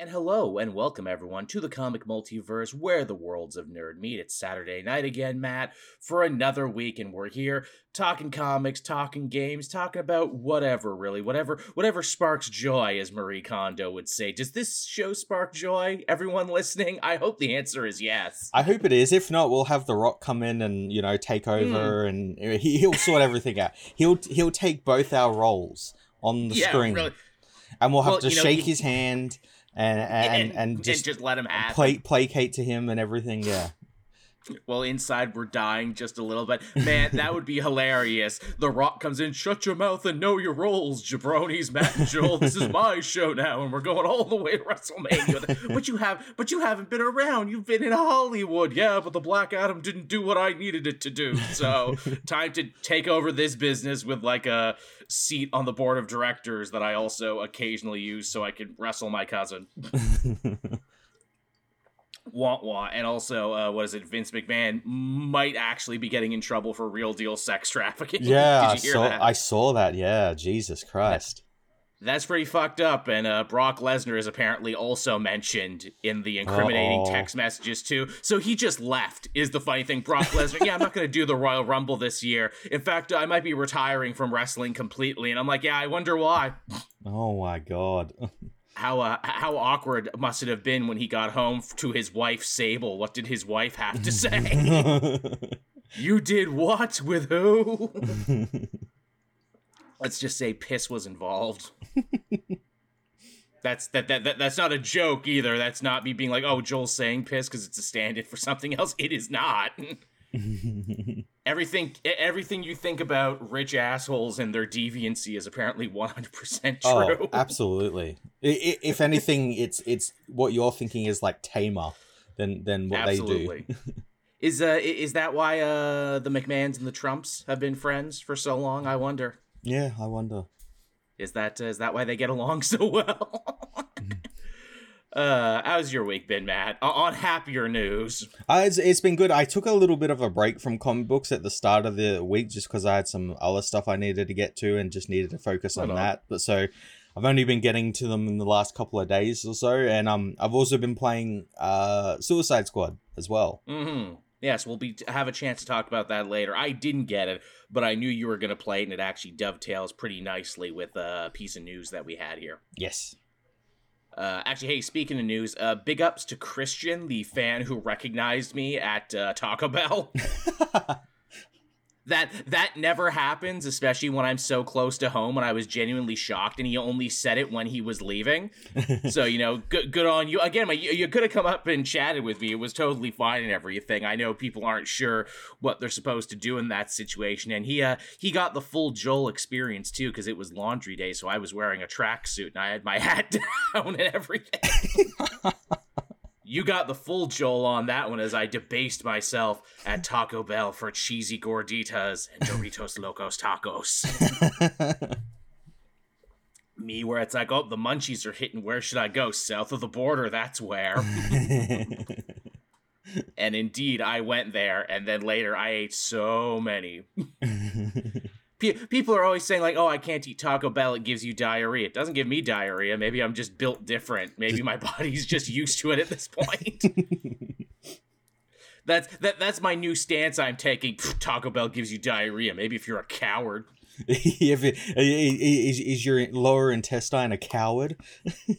And hello and welcome everyone to the comic multiverse where the worlds of nerd meet. It's Saturday night again, Matt, for another week, and we're here talking comics, talking games, talking about whatever, really, whatever, whatever sparks joy, as Marie Kondo would say. Does this show spark joy? Everyone listening? I hope the answer is yes. I hope it is. If not, we'll have The Rock come in and you know take hmm. over, and he, he'll sort everything out. He'll he'll take both our roles on the yeah, screen, really. and we'll have Well, to you know, shake he- his hand and and, and, just, just, let him have. pla- placate to him and everything. Yeah. Well, inside we're dying just a little bit. Man, that would be hilarious. The Rock comes in, shut your mouth and know your roles, jabronis, Matt and Joel. This is my show now, and we're going all the way to WrestleMania. but you have, but you haven't been around. You've been in Hollywood, yeah. But the Black Adam didn't do what I needed it to do. So time to take over this business with like a seat on the board of directors that I also occasionally use so I can wrestle my cousin. wah wah. And also uh what is it? Vince mcmahon might actually be getting in trouble for real deal sex trafficking. Yeah, I did you hear saw that? I saw that. Yeah, Jesus Christ. that's pretty fucked up. And uh brock lesnar is apparently also mentioned in the incriminating Uh-oh. text messages too. So he just left is the funny thing. Brock lesnar yeah i'm not gonna do the royal rumble this year. In fact i might be retiring from wrestling completely. And i'm like yeah i wonder why. Oh my god. how uh, how awkward must it have been when he got home to his wife Sable? What did his wife have to say? You did what with who? Let's just say piss was involved. That's that, that that that's not a joke either. That's not me being like, oh, Joel's saying piss because it's a stand-in for something else. It is not. everything everything you think about rich assholes and their deviancy is apparently one hundred percent true. oh, absolutely. If anything, it's it's what you're thinking is like tamer than than what they do. Is uh is that why uh the McMahons and the Trumps have been friends for so long? I wonder. Yeah, I wonder. Is that uh, is that why they get along so well? Uh, how's your week been, Matt? O- on happier news. Uh, it's, it's been good. I took a little bit of a break from comic books at the start of the week just because I had some other stuff I needed to get to and just needed to focus on on. that. But so I've only been getting to them in the last couple of days or so, and um, I've also been playing uh Suicide Squad as well. Mm-hmm. Yes, we'll be have a chance to talk about that later. I didn't get it, but I knew you were gonna play it, and it actually dovetails pretty nicely with uh, a piece of news that we had here. Yes. Uh, actually, hey, speaking of news, uh, big ups to Christian, the fan who recognized me at uh, Taco Bell. that that never happens, especially when I'm so close to home. And I was genuinely shocked, and he only said it when he was leaving. so you know, good good on you. Again, my, you, you could have come up and chatted with me. It was totally fine and everything. I know people aren't sure what they're supposed to do in that situation, and he uh he got the full Joel experience too because it was laundry day. So I was wearing a tracksuit and I had my hat down and everything. You got the full Joel on that one as I debased myself at Taco Bell for cheesy gorditas and Doritos Locos Tacos. Me, where it's like, oh, the munchies are hitting. Where should I go? South of the border, that's where. and indeed, I went there, and then later I ate so many. Pe- people are always saying, like, oh, I can't eat Taco Bell, it gives you diarrhea. It doesn't give me diarrhea. Maybe I'm just built different. Maybe my body's just used to it at this point. That's that. That's my new stance I'm taking. Pff, Taco Bell gives you diarrhea. Maybe if you're a coward. if it, is, is your lower intestine a coward?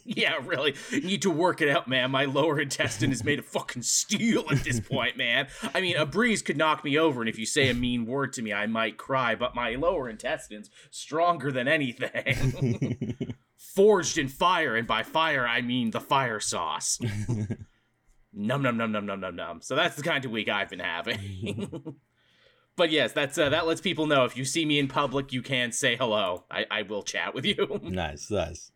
Yeah, really. You need to work it out, man. My lower intestine is made of fucking steel at this point, man. I mean, a breeze could knock me over, and if you say a mean word to me, I might cry, but my lower intestine's stronger than anything. Forged in fire, and by fire, I mean the fire sauce. num num num num num num num. So that's the kind of week I've been having. But yes, that's uh, that lets people know if you see me in public, you can say hello. I, I will chat with you. nice, nice.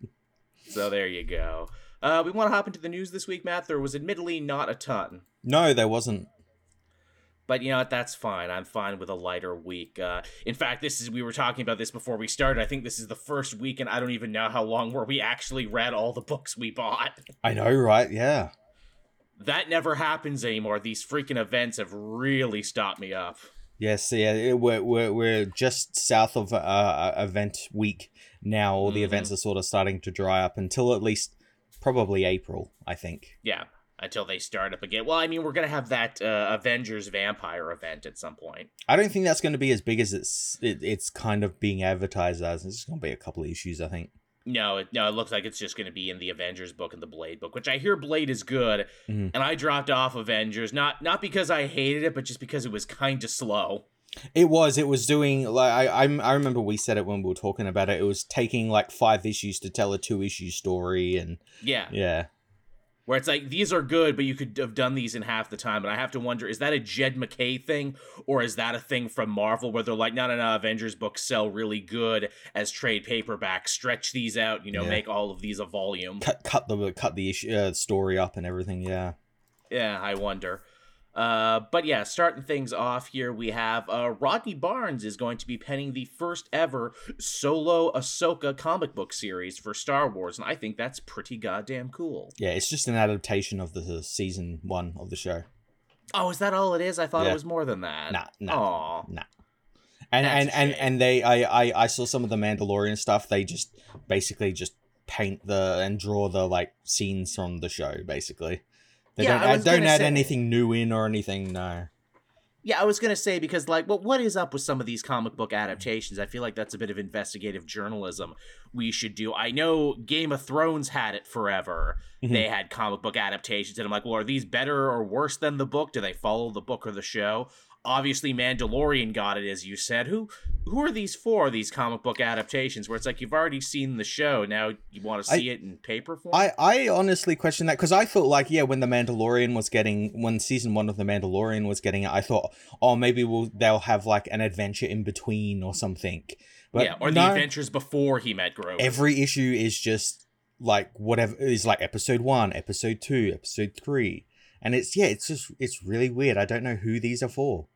So there you go. Uh, we want to hop into the news this week, Matt. There was admittedly not a ton, No, there wasn't. but you know what? That's fine. I'm fine with a lighter week. Uh, in fact, this is we were talking about this before we started. I think this is the first week, and I don't even know how long where we actually read all the books we bought. I know, right? Yeah. That never happens anymore. These freaking events have really stopped me up. Yes, yeah, we're, we're, we're just south of uh, event week now. All the Mhm. events are sort of starting to dry up until at least probably April, I think. Yeah, until they start up again. Well, I mean, we're gonna have that uh, Avengers Vampire event at some point. I don't think that's going to be as big as it's it, it's kind of being advertised as. It's going to be a couple of issues, I think. No, it, no, it looks like it's just going to be in the Avengers book and the Blade book, which I hear Blade is good, Mhm. and I dropped off Avengers not not because I hated it, but just because it was kind of slow. It was. It was doing like I I'm- I remember we said it when we were talking about it. It was taking like five issues to tell a two issue story, and Yeah, yeah, where it's like these are good, but you could have done these in half the time. And I have to wonder, is that a Jed MacKay thing, or is that a thing from Marvel where they're like, no, no, no, Avengers books sell really good as trade paperbacks. Stretch these out, you know, Yeah. make all of these a volume. cut cut the cut the issue uh, story up and everything. Yeah. Yeah, I wonder. Uh, but yeah, starting things off here, we have uh, Rodney Barnes is going to be penning the first ever solo Ahsoka comic book series for Star Wars, and I think that's pretty goddamn cool. Yeah, it's just an adaptation of the season one of the show. Oh, is that all it is? I thought Yeah. it was more than that. Nah, nah. Aw. And That's and and and they I, I I saw some of the Mandalorian stuff. They just basically just paint the and draw the like scenes from the show. Basically, they Yeah, don't I add, don't add say- anything new in or anything. No. Yeah, I was gonna say because like, well, what is up with some of these comic book adaptations? I feel like that's a bit of investigative journalism we should do. I know Game of Thrones had it forever. Mhm. They had comic book adaptations, and I'm like, well, are these better or worse than the book? Do they follow the book or the show? Obviously, Mandalorian got it, as you said. Who who are these for? These comic book adaptations, where it's like you've already seen the show, now you want to I- see it in paper form. I, I honestly question that because I thought like yeah when the Mandalorian was getting when season one of the Mandalorian was getting it I thought oh maybe we'll they'll have like an adventure in between or something but yeah, or no, the adventures before he met Grogu. every issue is just like whatever is like episode one episode two episode three and it's yeah it's just it's really weird I don't know who these are for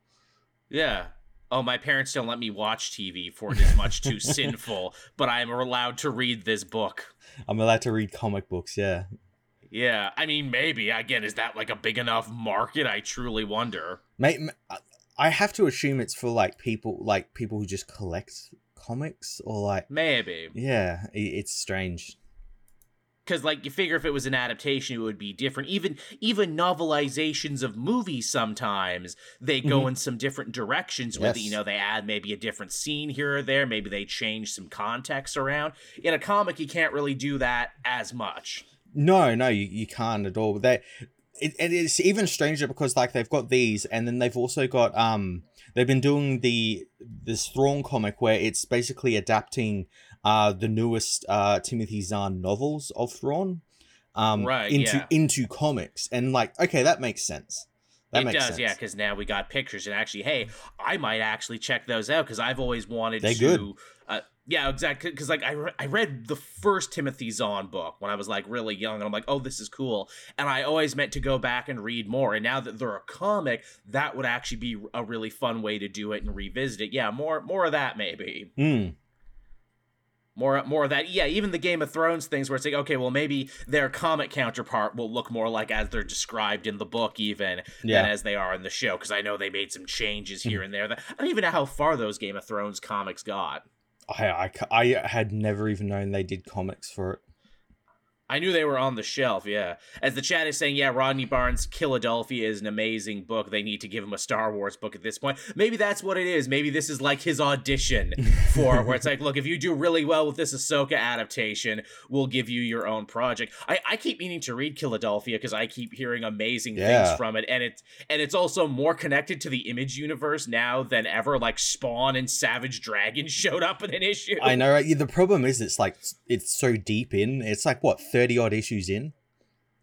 Yeah. Oh, my parents don't let me watch TV for it is much too sinful, but I am allowed to read this book. I'm allowed to read comic books yeah Yeah, I mean, maybe. Again, is that like a big enough market? I truly wonder. Mate, I have to assume it's for like people like people who just collect comics or like Maybe. yeah it's strange Because, like, you figure if it was an adaptation, it would be different. Even even novelizations of movies sometimes they go Mhm. in some different directions. With Yes. you know, they add maybe a different scene here or there. Maybe they change some context around. In a comic, you can't really do that as much. No, no, you, you can't at all. They, it, and it's even stranger because like they've got these, and then they've also got um, they've been doing the this Thrawn comic where it's basically adapting uh the newest uh Timothy Zahn novels of Thrawn, um, Right, into yeah. into comics, and like okay, that makes sense. That it does, sense. yeah, because now we got pictures, and actually, hey, I might actually check those out because I've always wanted They're to. good. Uh, yeah, exactly. Because like I, re- I read the first Timothy Zahn book when I was like really young, and I'm like, oh, this is cool, and I always meant to go back and read more. And now that they're a comic, that would actually be a really fun way to do it and revisit it. Yeah, more more of that maybe. Mm, More, more of that. Yeah, even the Game of Thrones things where it's like, okay, well, maybe their comic counterpart will look more like as they're described in the book, even yeah. than as they are in the show. Because I know they made some changes here hmm. and there. That I don't even know how far those Game of Thrones comics got. I, I, I had never even known they did comics for it. I knew they were on the shelf, yeah. As the chat is saying, yeah, Rodney Barnes' Philadelphia is an amazing book. They need to give him a Star Wars book at this point. Maybe that's what it is. Maybe this is like his audition for it, where it's like, look, if you do really well with this Ahsoka adaptation, we'll give you your own project. I, I keep meaning to read Philadelphia because I keep hearing amazing Yeah. things from it, and it's and it's also more connected to the Image universe now than ever. Like Spawn and Savage Dragon showed up in an issue. I know, right? Yeah, The problem is, it's like it's so deep in. It's like what thirty odd issues in.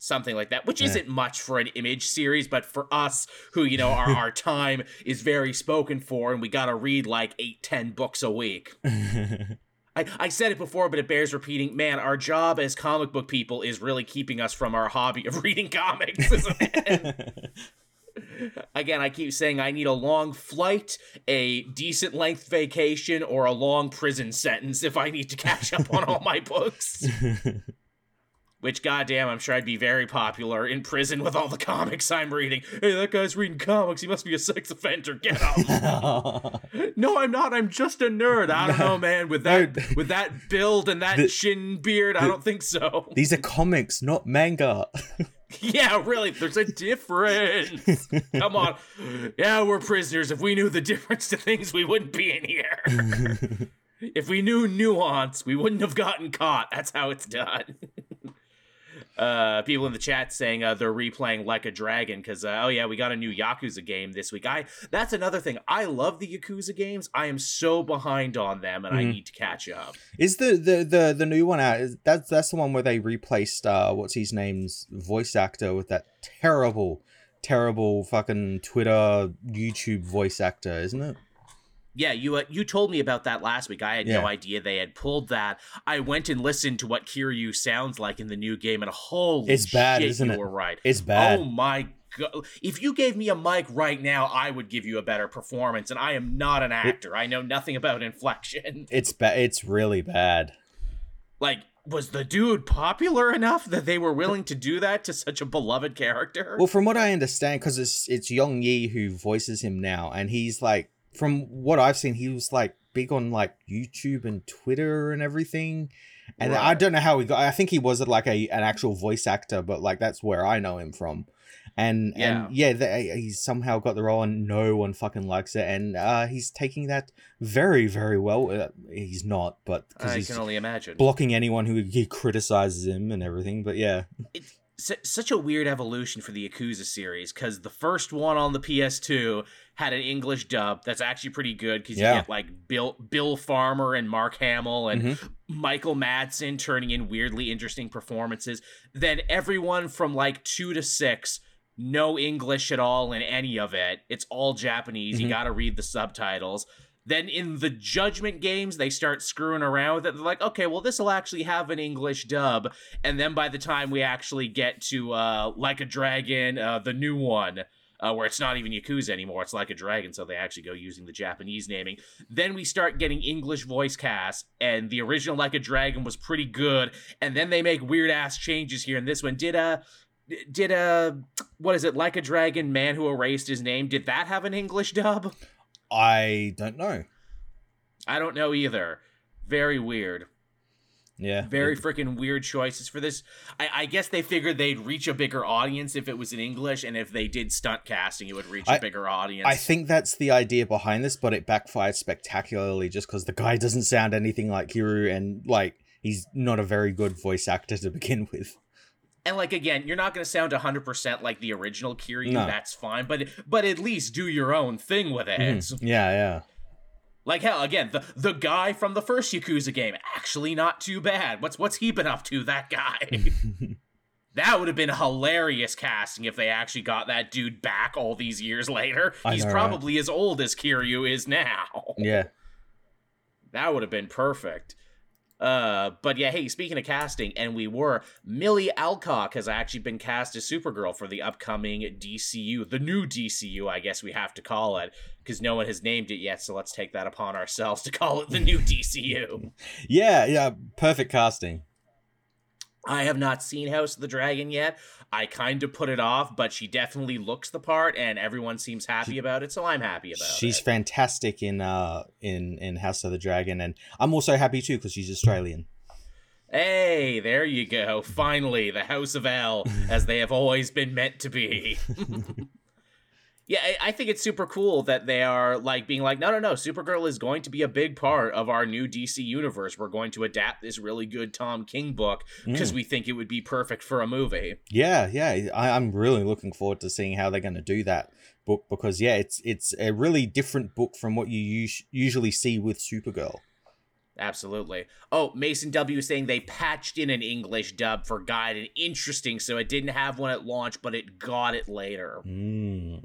something like that, which Yeah. isn't much for an image series, but for us who, you know, our, our time is very spoken for and we gotta read like eight, ten books a week. I, I said it before, but it bears repeating. Man, our job as comic book people is really keeping us from our hobby of reading comics. isn't? Again, I keep saying I need a long flight, a decent length vacation, or a long prison sentence if I need to catch up on all my books. Which, goddamn, I'm sure I'd be very popular in prison with all the comics I'm reading. Hey, that guy's reading comics. He must be a sex offender. Get out. no, I'm not. I'm just a nerd. I don't know, man. With that, No. with that build and that The- chin beard, I don't think so. These are comics, not manga. Yeah, really. There's a difference. Come on. Yeah, we're prisoners. If we knew the difference to things, we wouldn't be in here. if we knew nuance, we wouldn't have gotten caught. That's how it's done. Uh, people in the chat saying uh, they're replaying like a dragon because uh, oh yeah we got a new yakuza game this week i that's another thing i love the yakuza games i am so behind on them and i Mhm. need to catch up Is the, the the the new one out? Is that's that's the one where they replaced uh what's his name's voice actor with that terrible, terrible fucking Twitter YouTube voice actor, isn't it? Yeah, you uh, you told me about that last week. I had Yeah. no idea they had pulled that. I went and listened to what Kiryu sounds like in the new game, and holy It's bad, shit, isn't you it? were right. It's bad. Oh my god! If you gave me a mic right now, I would give you a better performance. And I am not an actor. I know nothing about inflection. It's bad. It's really bad. Like, was the dude popular enough that they were willing to do that to such a beloved character? Well, from what I understand, because it's it's Yong Yea who voices him now, and he's like, from what I've seen, he was like big on like YouTube and Twitter and everything. And I don't know how he got. I think he was like a an actual voice actor, but like that's where I know him from. And and yeah, they, he's somehow got the role, and no one fucking likes it. And uh, he's taking that very very well. Uh, he's not, but because I he's can only imagine. blocking anyone who he criticizes him and everything. But yeah, S- such a weird evolution for the Yakuza series because the first one on the PS2 had an English dub that's actually pretty good because Yeah. you get like Bill Bill Farmer and Mark Hamill and Mhm. Michael Madsen turning in weirdly interesting performances. Then everyone from like two to six, no English at all in any of it. It's all Japanese. You Mhm. got to read the subtitles. Then in the Judgment games, they start screwing around with it. They're like, okay, well, this will actually have an English dub. And then by the time we actually get to uh, Like a Dragon, uh, the new one, uh, where it's not even Yakuza anymore, it's Like a Dragon, so they actually go using the Japanese naming. Then we start getting English voice casts, and the original Like a Dragon was pretty good. And then they make weird ass changes here and this one. Did a. did a what is it like a dragon man who erased his name did that have an english dub I don't know. i don't know either very weird Yeah, very freaking weird choices for this I, I guess they figured they'd reach a bigger audience if it was in english and if they did stunt casting it would reach a I- bigger audience I think that's the idea behind this, but it backfired spectacularly just because the guy doesn't sound anything like Kiryu and like he's not a very good voice actor to begin with. and like again you're not going to sound 100% like the original kiryu No. that's fine but but at least do your own thing with it Mhm. Yeah, yeah. Like hell, again, the the guy from the first Yakuza game, actually not too bad. What's what's he been up to? That guy. that would have been hilarious casting if they actually got that dude back all these years later. I He's know, right? probably as old as Kiryu is now. yeah. That would have been perfect. Uh, but yeah, hey, speaking of casting, and we were Milly Alcock has actually been cast as Supergirl for the upcoming DCU, the new DCU, I guess we have to call it, because no one has named it yet. So let's take that upon ourselves to call it the new DCU. Yeah, yeah. Perfect casting. I have not seen House of the Dragon yet. I kind of put it off, but she definitely looks the part, and everyone seems happy about it, so I'm happy about She's it. She's fantastic in uh in in House of the Dragon, and I'm also happy too because she's Australian. Hey, there you go. Finally, the House of El, as they have always been meant to be. yeah, I, I think it's super cool that they are like being like, no, no, no, Supergirl is going to be a big part of our new DC universe. We're going to adapt this really good Tom King book because Mm. we think it would be perfect for a movie. Yeah, yeah. I, I'm really looking forward to seeing how they're going to do that book because yeah, it's it's a really different book from what you us- usually see with Supergirl. Absolutely. Oh, Mason W is saying they patched in an English dub for Gaiden interesting, so it didn't have one at launch, but it got it later. Mm.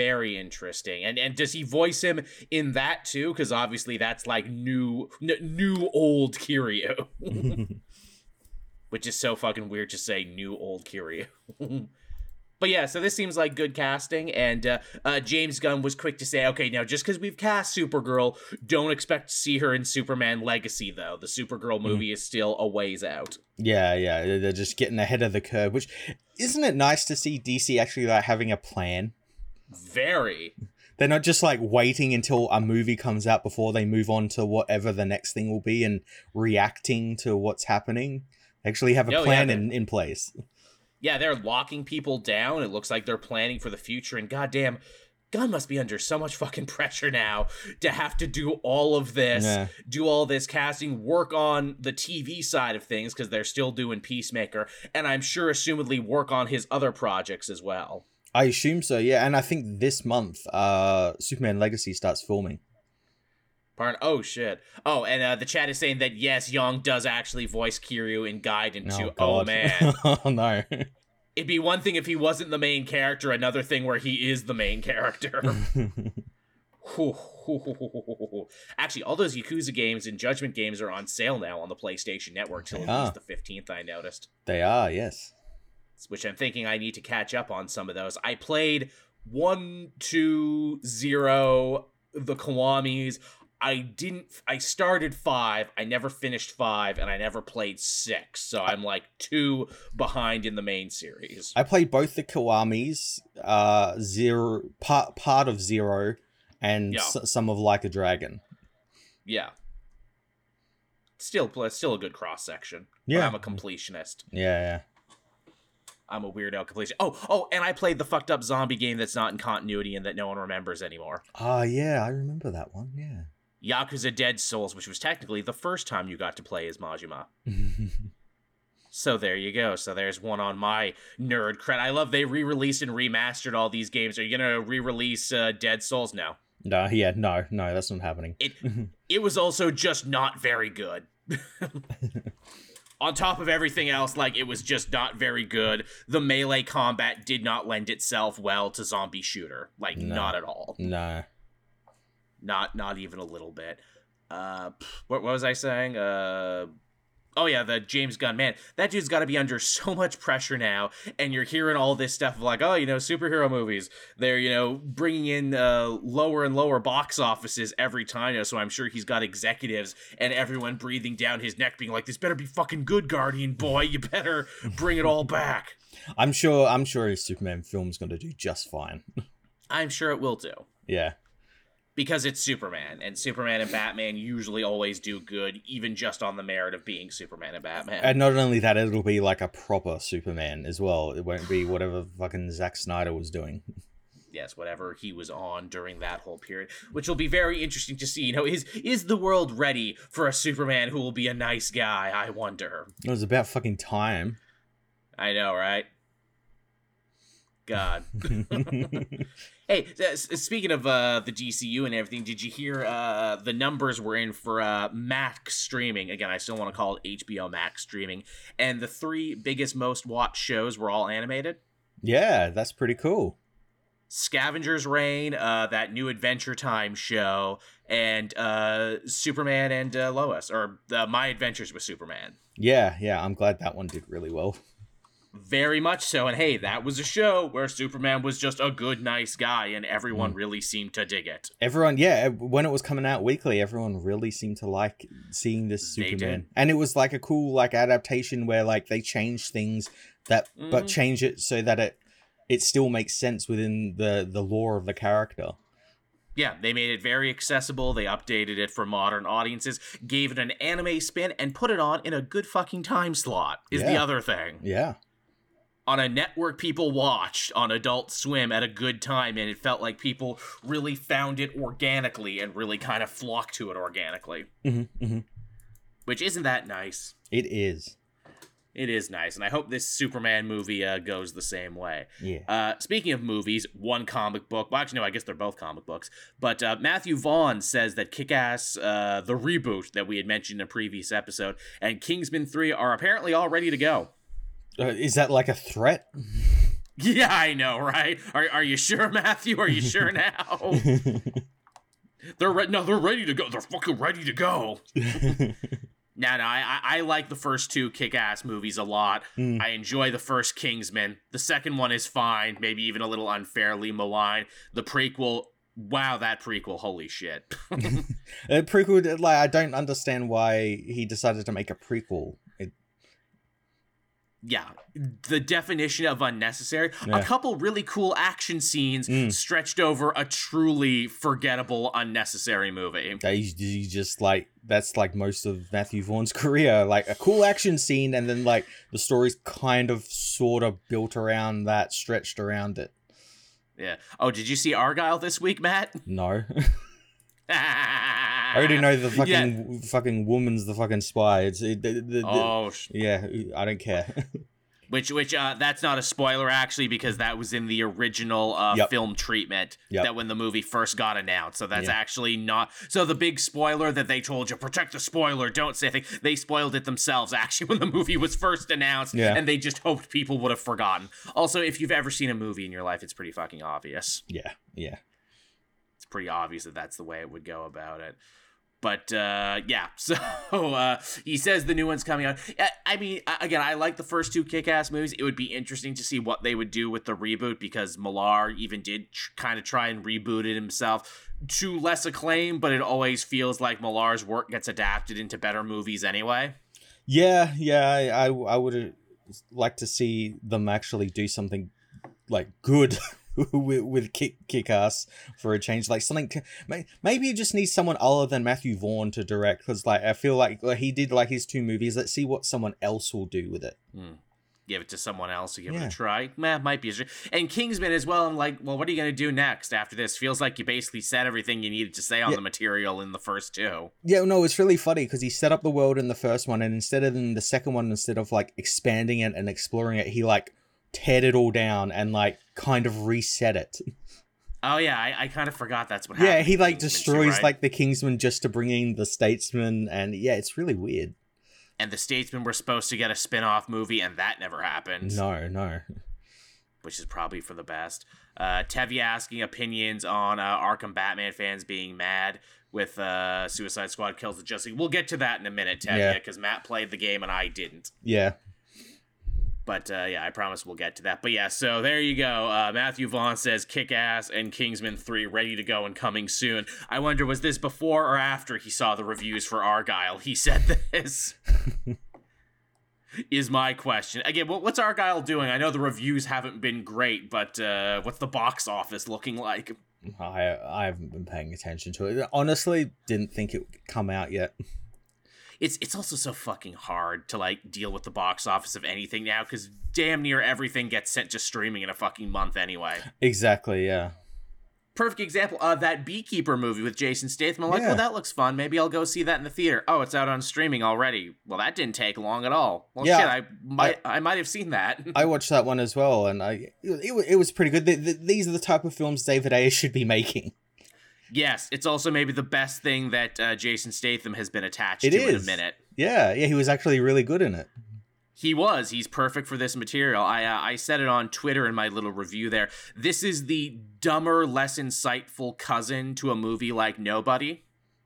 Very interesting. And and does he voice him in that too? Because obviously that's like new n- new old Kiryu, which is so fucking weird to say new old Kiryu. But yeah, so this seems like good casting, and uh, uh, James Gunn was quick to say, okay, now just because we've cast Supergirl, don't expect to see her in Superman Legacy, though. The Supergirl movie mm. is still a ways out. Yeah, yeah, they're just getting ahead of the curve. Which isn't it nice to see DC actually like having a plan? Very. They're not just like waiting until a movie comes out before they move on to whatever the next thing will be and reacting to what's happening. They actually have a oh, plan yeah, in, in place yeah, they're locking people down. It looks like they're planning for the future. And goddamn, Gunn must be under so much fucking pressure now to have to do all of this, yeah. do all this casting, work on the TV side of things because they're still doing Peacemaker, and I'm sure, assumedly, work on his other projects as well. I assume so, yeah. And I think this month, uh, Superman Legacy starts filming. Pardon? Oh shit! Oh, and uh, the chat is saying that yes, Yong does actually voice Kiryu in Gaiden. Oh, oh man! oh no! It'd be one thing if he wasn't the main character. Another thing where he is the main character. Actually, all those Yakuza games and Judgment games are on sale now on the PlayStation Network till at least the fifteenth. I noticed they are. Yes. Which I'm thinking I need to catch up on some of those. I played one, two, zero, the Kiwamis. I didn't. I started five. I never finished five, and I never played six. So I'm like two behind in the main series. I played both the Kiwamis, uh, zero part part of zero, and yeah. s- some of Like a Dragon. Yeah. Still, still a good cross section. Yeah, I'm a completionist. Yeah, yeah. I'm a weirdo completion. Oh, oh, and I played the fucked up zombie game that's not in continuity and that no one remembers anymore. Ah, uh, yeah, I remember that one. Yeah. Yakuza Dead Souls, which was technically the first time you got to play as Majima. so there you go. So there's one on my nerd cred. I love they re-released and remastered all these games. Are you gonna re-release uh, Dead Souls now? No, yeah, no, no, that's not happening. It it was also just not very good. on top of everything else, like it was just not very good. The melee combat did not lend itself well to zombie shooter, like no. not at all. No. Not not even a little bit. Uh, what, what was I saying? Uh, oh yeah, the James Gunn man. That dude's got to be under so much pressure now, and you're hearing all this stuff of like, oh, you know, superhero movies. They're you know bringing in uh, lower and lower box offices every time. You know, so I'm sure he's got executives and everyone breathing down his neck, being like, "This better be fucking good, Guardian boy. You better bring it all back." I'm sure. I'm sure his Superman film's going to do just fine. I'm sure it will do. Yeah because it's Superman, and Superman and Batman usually always do good, even just on the merit of being Superman and Batman. And not only that, it'll be like a proper Superman as well. It won't be whatever fucking Zack Snyder was doing. Yes, whatever he was on during that whole period, which will be very interesting to see. You know, is is the world ready for a Superman who will be a nice guy? I wonder. It was about fucking time. I know, right? God. hey, speaking of uh, the DCU and everything, did you hear uh, the numbers were in for uh, Max streaming? Again, I still want to call it HBO Max streaming. And the three biggest, most watched shows were all animated? Yeah, that's pretty cool. Scavenger's Reign, uh, that new Adventure Time show, and uh, Superman and uh, Lois, or uh, My Adventures with Superman. Yeah, yeah, I'm glad that one did really well. Very much so. And hey, that was a show where Superman was just a good, nice guy, and everyone mm. really seemed to dig it. Everyone, yeah, when it was coming out weekly, everyone really seemed to like seeing this Superman. And it was like a cool like adaptation where like they changed things that mm-hmm. but change it so that it it still makes sense within the the lore of the character. Yeah, they made it very accessible. They updated it for modern audiences, gave it an anime spin, and put it on in a good fucking time slot, is yeah. the other thing. Yeah on a network people watched on Adult Swim at a good time, and it felt like people really found it organically and really kind of flocked to it organically. Mm-hmm, mm-hmm. Which isn't that nice? It is. It is nice, and I hope this Superman movie uh, goes the same way. Yeah. Uh, speaking of movies, one comic book. Well, actually, no, I guess they're both comic books. But uh, Matthew Vaughn says that Kick Ass, uh, the reboot that we had mentioned in a previous episode, and Kingsman 3 are apparently all ready to go. Uh, is that like a threat? Yeah, I know, right? Are Are you sure, Matthew? Are you sure now? they're re- no, they're ready to go. They're fucking ready to go. No, no, I, I like the first two kick-ass movies a lot. Mm. I enjoy the first Kingsman. The second one is fine, maybe even a little unfairly maligned. The prequel, wow, that prequel, holy shit. A prequel, like I don't understand why he decided to make a prequel. Yeah, the definition of unnecessary. Yeah. A couple really cool action scenes Mm. stretched over a truly forgettable, unnecessary movie. he's, he's just like that's like most of Matthew Vaughn's career, like a cool action scene, and then like the story's kind of sort of built around that, stretched around it. Yeah. Oh, did you see Argyle this week, Matt? No, I already know the fucking fucking woman's the fucking spy. It's it, the, the, Oh, yeah, I don't care. which which uh, that's not a spoiler actually because that was in the original uh, Yep. film treatment Yep. that when the movie first got announced. So that's Yeah. actually not. So the big spoiler that they told you protect the spoiler, don't say anything. They spoiled it themselves actually when the movie was first announced, Yeah. and they just hoped people would have forgotten. Also, if you've ever seen a movie in your life, it's pretty fucking obvious. yeah, yeah. It's pretty obvious that that's the way it would go about it. But uh, yeah, so uh, he says the new one's coming out. I- mean, again, I like the first two kick-ass movies. It would be interesting to see what they would do with the reboot because Millar even did tr- kind of try and reboot it himself to less acclaim, but it always feels like Millar's work gets adapted into better movies anyway. Yeah, yeah, I, I, I would like to see them actually do something like good with, with kick kick ass for a change. Like something, maybe you just need someone other than Matthew Vaughn to direct because like I feel like, like he did like his two movies. Let's see what someone else will do with it. Hmm. Give it to someone else to give it a try. Man, might be. And Kingsman as well. I'm like, well, what are you gonna do next after this? Feels like you basically said everything you needed to say on Yeah. the material in the first two. Yeah, no, it's really funny because he set up the world in the first one, and instead of in the second one, instead of like expanding it and exploring it, he like teared it all down and like kind of reset it. Oh yeah, I, I kind of forgot that's what happened. Yeah, he like destroys right? like the Kingsman just to bring in the Statesman, and yeah, it's really weird. and the Statesmen were supposed to get a spin-off movie, and that never happened. No, no. which is probably for the best. Uh, Tevi asking opinions on uh, Arkham Batman fans being mad with uh, Suicide Squad kills the Justice. We'll get to that in a minute, Tevia, Yeah. because Matt played the game and I didn't. Yeah. But uh, yeah, I promise we'll get to that. But yeah, so there you go. Uh, Matthew Vaughn says Kick Ass and Kingsman 3 ready to go and coming soon. I wonder, was this before or after he saw the reviews for Argyle? He said this. Is my question again? What, what's Argyle doing? I know the reviews haven't been great, but uh, what's the box office looking like? I I haven't been paying attention to it. Honestly, didn't think it would come out yet. It's it's also so fucking hard to like deal with the box office of anything now because damn near everything gets sent to streaming in a fucking month anyway. Exactly, yeah. perfect example of that beekeeper movie with Jason Statham. I'm like, Yeah. well, that looks fun. Maybe I'll go see that in the theater. Oh, it's out on streaming already. Well, that didn't take long at all. Well, Yeah, shit, I might, I, might have seen that. I watched that one as well, and I it, it, was pretty good. Th th these are the type of films David Ayer should be making. Yes, it's also maybe the best thing that uh, Jason Statham has been attached It to in a minute. Yeah, yeah, he was actually really good in it. He was. He's perfect for this material. I uh, I said it on Twitter in my little review there. This is the dumber, less insightful cousin to a movie like Nobody.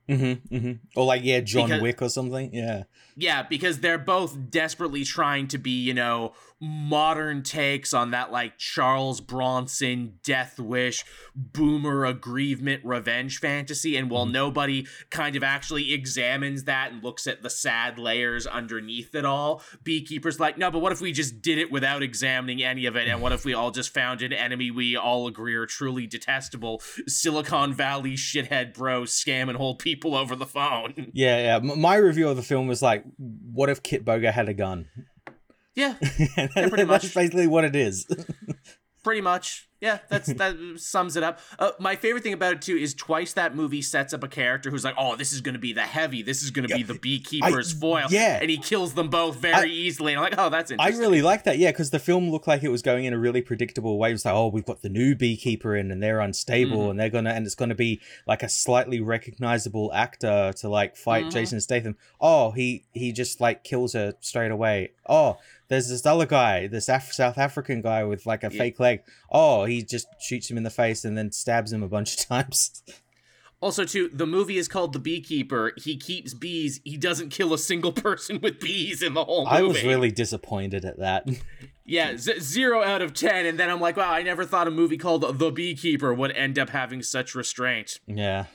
Mm-hmm, mm-hmm. Or like yeah, John Because- Wick or something. Yeah, Yeah, because they're both desperately trying to be, you know, modern takes on that like Charles Bronson death wish boomer aggrievement revenge fantasy and while Mhm. nobody kind of actually examines that and looks at the sad layers underneath it all, Beekeeper's like, "No, but what if we just did it without examining any of it and what if we all just found an enemy we all agree are truly detestable, Silicon Valley shithead bro scam and hold people over the phone." yeah, yeah. M- my review of the film was like, what if Kitboga had a gun? yeah, And pretty That's much. basically what it is. pretty much yeah that's that sums it up uh, my favorite thing about it too is twice that movie sets up a character who's like oh this is going to be the heavy this is going to be the beekeeper's foil yeah. and he kills them both very easily and i'm like oh that's interesting." I really like that, yeah, because the film looked like it was going in a really predictable way. It was like, oh, we've got the new beekeeper in, and they're unstable, Mhm. and they're gonna, and it's gonna be like a slightly recognizable actor to like fight Mhm. Jason Statham. Oh, he he just like kills her straight away. Oh, there's this other guy, this Af- South African guy with like a Yeah. fake leg. Oh, he just shoots him in the face and then stabs him a bunch of times. Also, too, the movie is called The Beekeeper. He keeps bees. He doesn't kill a single person with bees in the whole movie. I was really disappointed at that. Yeah, z- zero out of ten. And then I'm like, wow, I never thought a movie called The Beekeeper would end up having such restraint. yeah.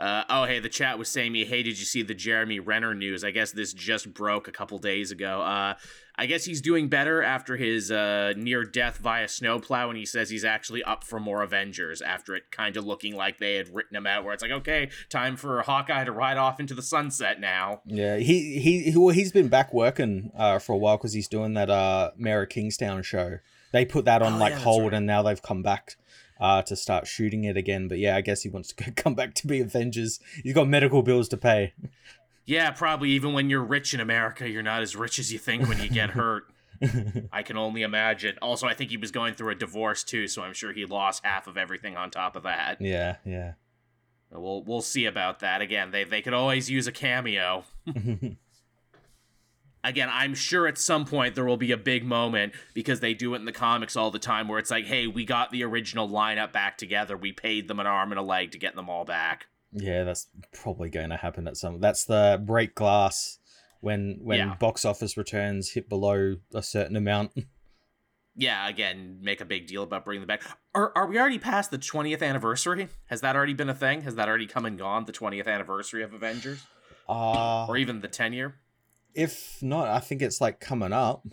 Uh, oh, hey, the chat was saying me, hey, did you see the Jeremy Renner news? I guess this just broke a couple days ago. Uh, I guess he's doing better after his uh, near death via snowplow, and he says he's actually up for more Avengers after it kind of looking like they had written him out, where it's like, okay, time for Hawkeye to ride off into the sunset now. Yeah, he he he- well, he's been back working uh, for a while because he's doing that uh Mayor of Kingstown show. They put that on Oh, like yeah, hold, right. and now they've come back uh to start shooting it again. But yeah, I guess he wants to come back to be Avengers. He's got medical bills to pay. Yeah, probably even when you're rich in America, you're not as rich as you think when you get hurt. I can only imagine. Also, I think he was going through a divorce too, so I'm sure he lost half of everything on top of that. yeah, yeah. We'll we'll see about that. Again, they they could always use a cameo. Again, I'm sure at some point there will be a big moment because they do it in the comics all the time where it's like, hey, we got the original lineup back together. We paid them an arm and a leg to get them all back. Yeah, that's probably going to happen at some. That's the break glass when when Yeah. box office returns hit below a certain amount. Yeah, again, make a big deal about bringing them back. Are, are we already past the 20th anniversary? Has that already been a thing? Has that already come and gone, the 20th anniversary of Avengers? Uh Or even the 10 year? If not, I think it's like coming up.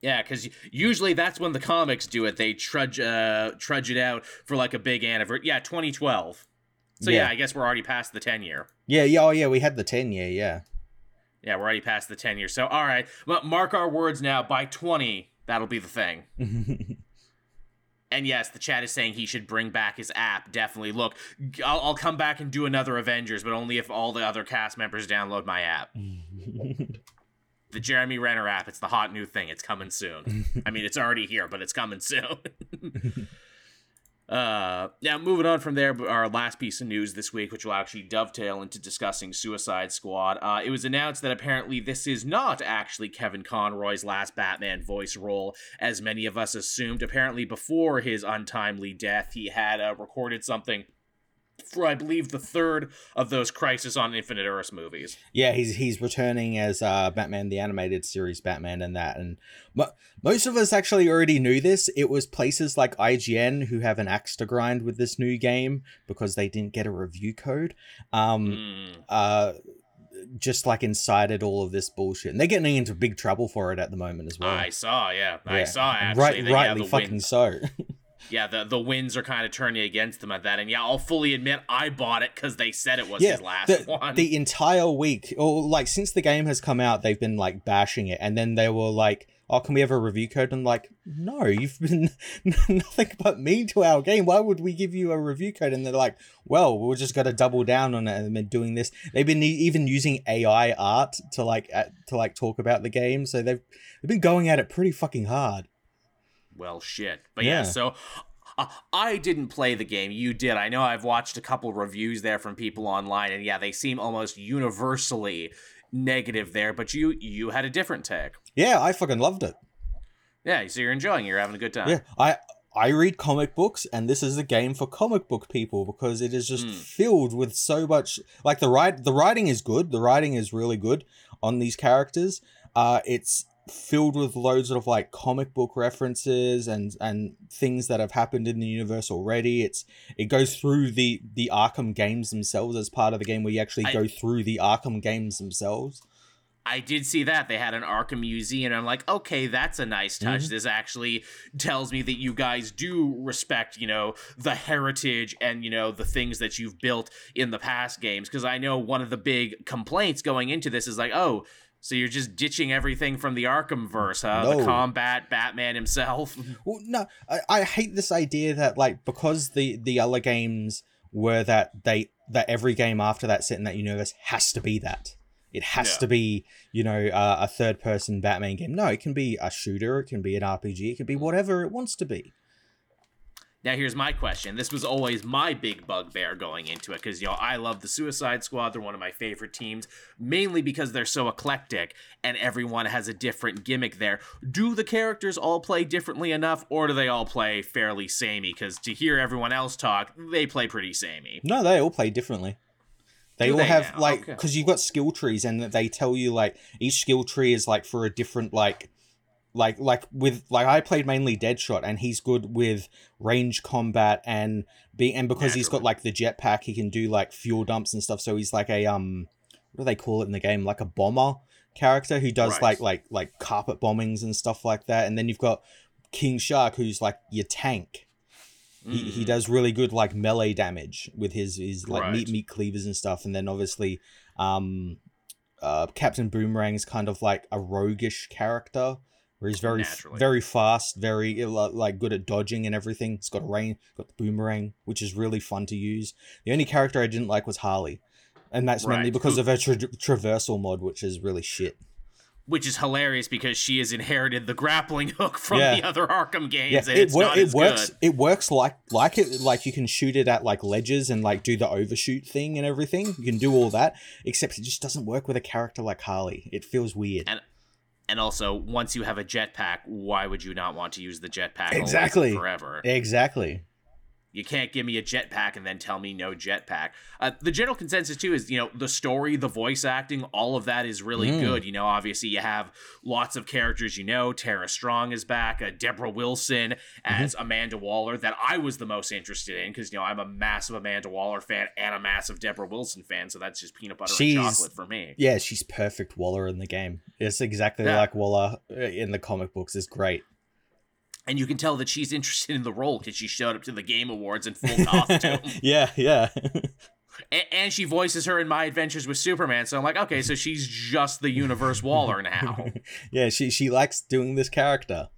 Yeah, because usually that's when the comics do it. They trudge uh, trudge it out for like a big anniversary. Yeah, 2012. So yeah. Yeah. I guess we're already past the 10 year. Yeah, yeah, oh yeah, we had the ten year, yeah. Yeah, we're already past the 10 year. So all right, well, mark our words now. By 20, that'll be the thing. And yes, the chat is saying he should bring back his app. Definitely. Look, I'll, I'll come back and do another Avengers, but only if all the other cast members download my app. The Jeremy Renner app. It's the hot new thing. It's coming soon. I mean, it's already here, but it's coming soon. uh, now, moving on from there, our last piece of news this week, which will actually dovetail into discussing Suicide Squad. Uh, it was announced that apparently this is not actually Kevin Conroy's last Batman voice role, as many of us assumed. Apparently, before his untimely death, he had uh, recorded something I believe, the third of those Crisis on Infinite Earths movies. yeah, he's he's returning as uh Batman the animated series Batman and that and mo- most of us actually already knew this. It was places like IGN who have an axe to grind with this new game because they didn't get a review code. Um Mm. uh just like incited all of this bullshit. And they're getting into big trouble for it at the moment as well. I saw, yeah, I saw actually. Right, rightly fucking so. yeah, the the winds are kind of turning against them at that, and yeah, I'll fully admit I bought it because they said it was yeah, his last the, one. the entire week, or like since the game has come out, they've been like bashing it, and then they were like, "Oh, can we have a review code?" And like, no, you've been nothing but mean to our game. Why would we give you a review code? And they're like, "Well, we're just gonna double down on it and been doing this." They've been even using AI art to like at, to like talk about the game, so they've they've been going at it pretty fucking hard. Well, shit, but yeah, Yeah. so. Uh, I didn't play the game. You did. I know I've watched a couple reviews there from people online, and yeah, they seem almost universally negative there. But you you had a different take. Yeah, I fucking loved it. Yeah, so you're enjoying. it. You're having a good time. Yeah, I I read comic books, and this is a game for comic book people because it is just Mm. filled with so much. Like the write, the writing is good. The writing is really good on these characters. Uh, it's filled with loads of like comic book references and and things that have happened in the universe already. It's it goes through the the Arkham games themselves as part of the game where you actually I- go through the Arkham games themselves. I did see that they had an Arkham Museum, and I'm like, okay, that's a nice touch. Mm-hmm. This actually tells me that you guys do respect, you know, the heritage and you know the things that you've built in the past games. Because I know one of the big complaints going into this is like, oh, so you're just ditching everything from the Arkham verse, huh? The combat, Batman himself. Well, no, I, I hate this idea that like because the the other games were that they that every game after that set in that universe has to be that. It has Yeah. to be you know uh, a third person Batman game. No, it can be a shooter. It can be an RPG. It can be whatever it wants to be. Now here's my question. This was always my big bugbear going into it because know I love the Suicide Squad. They're one of my favorite teams, mainly because they're so eclectic and everyone has a different gimmick there. Do the characters all play differently enough, or do they all play fairly samey? Because to hear everyone else talk, they play pretty samey. No, they all play differently. They Do all they have now? like Okay. because you've got skill trees and they tell you like each skill tree is like for a different like like like with like I played mainly Deadshot and he's good with range combat and be and because he's got like the jetpack he can do like fuel dumps and stuff. So he's like a um what do they call it in the game? Like a bomber character who does Right. like like like carpet bombings and stuff like that. And then you've got King Shark who's like your tank. He, he Mhm. does really good like melee damage with his his like meat Right. meat cleavers and stuff. And then obviously um uh captain boomerang is kind of like a roguish character where he's very Naturally. very fast very like good at dodging and everything. It's got a rain got the boomerang which is really fun to use. The only character i didn't like was harley and that's mainly because of her tra- traversal mod which is really shit. Which is hilarious because she has inherited the grappling hook from Yeah. the other Arkham games, yeah and it, it's wor- not it as works good. it works like like it like you can shoot it at like ledges and like do the overshoot thing and everything. You can do all that except it just doesn't work with a character like harley. It feels weird. And- And also, once you have a jetpack, why would you not want to use the jetpack Exactly. forever? exactly You can't give me a jetpack and then tell me no jetpack. Uh, the general consensus too is, you know, the story, the voice acting, all of that is really Mm. good. You know, obviously you have lots of characters. You know, Tara Strong is back. Uh, Deborah Wilson as Mm-hmm. Amanda Waller that I was the most interested in because you know I'm a massive Amanda Waller fan and a massive Deborah Wilson fan. So that's just peanut butter She's- and chocolate for me. yeah she's perfect waller in the game it's exactly Yeah. like waller uh, in the comic books is great And you can tell that she's interested in the role because she showed up to the Game Awards in full costume. yeah yeah A- and she voices her in My Adventures with Superman. So I'm like, okay, so she's just the Universe Waller now. yeah she she likes doing this character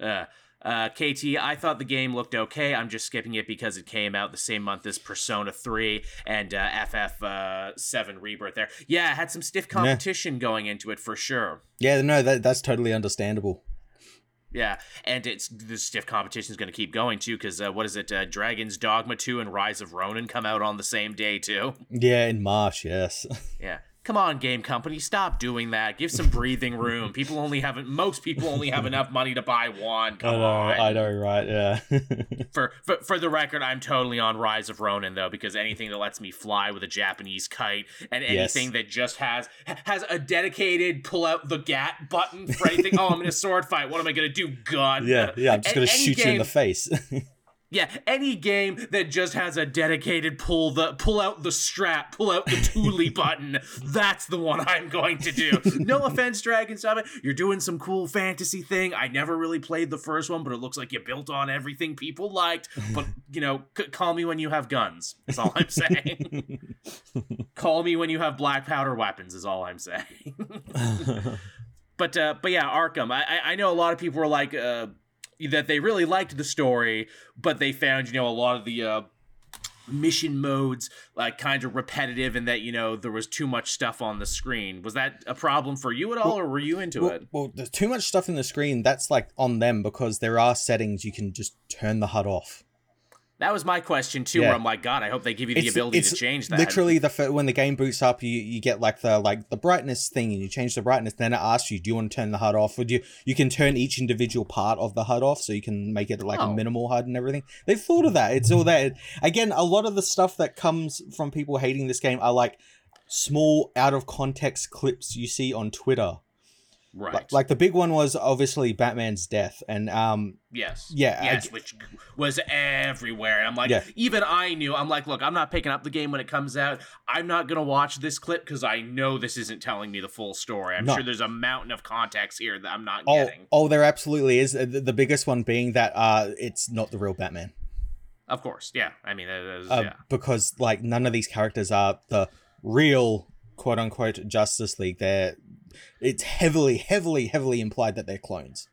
Uh, uh, KT, I thought the game looked okay. I'm just skipping it because it came out the same month as Persona 3 and uh, FF uh, 7 Rebirth there. Yeah, it had some stiff competition going into it for sure. yeah no that, that's totally understandable Yeah, and it's the stiff competition is going to keep going too because uh, what is it? Uh, Dragon's Dogma 2 and Rise of Ronin come out on the same day too. yeah in march yes Yeah. Come on, game company, stop doing that. Give some breathing room. People only have most people only have enough money to buy one. i Come know on. i know right yeah For, for for the record, I'm totally on Rise of Ronin though, because anything that lets me fly with a Japanese kite and Yes. anything that just has has a dedicated pull out the gat button for anything. oh, I'm in a sword fight. What am I gonna do? Gun. yeah yeah i'm just A- gonna shoot you in the face Yeah, any game that just has a dedicated pull the pull out the strap, pull out the Thule button, that's the one I'm going to do. No offense, Dragon's Dogma, you're doing some cool fantasy thing. I never really played the first one, but it looks like you built on everything people liked. But you know, c- call me when you have guns. Is all I'm saying. call me when you have black powder weapons. Is all I'm saying. but uh, but yeah, Arkham. I I- I know a lot of people were like uh, that they really liked the story, but they found you know a lot of the uh, mission modes like kind of repetitive, and that you know there was too much stuff on the screen. Was that a problem for you at all, or were you into well, it? well, there's too much stuff in the screen. That's like on them because there are settings you can just turn the HUD off. That was my question too. Yeah. Where I'm like, God, I hope they give you the ability to change that. Literally, the when the game boots up, you, you get like the like the brightness thing, and you change the brightness. Then it asks you, do you want to turn the HUD off? Or do you you can turn each individual part of the HUD off, so you can make it like Oh. a minimal HUD and everything. They've thought of that. It's all there. Again, a lot of the stuff that comes from people hating this game are like small out of context clips you see on Twitter. Right? Like, like the big one was obviously Batman's death, and um yes, yeah, I- yes, which was everywhere. And I'm like, Yeah. even I knew. I'm like, look, I'm not picking up the game when it comes out. I'm not gonna watch this clip because I know this isn't telling me the full story. I'm No. sure there's a mountain of context here that I'm not oh getting. oh there absolutely is. The, the biggest one being that uh it's not the real Batman. Of course, yeah. I mean, is, uh, yeah. because like none of these characters are the real quote unquote Justice League. They're it's heavily, heavily, heavily implied that they're clones.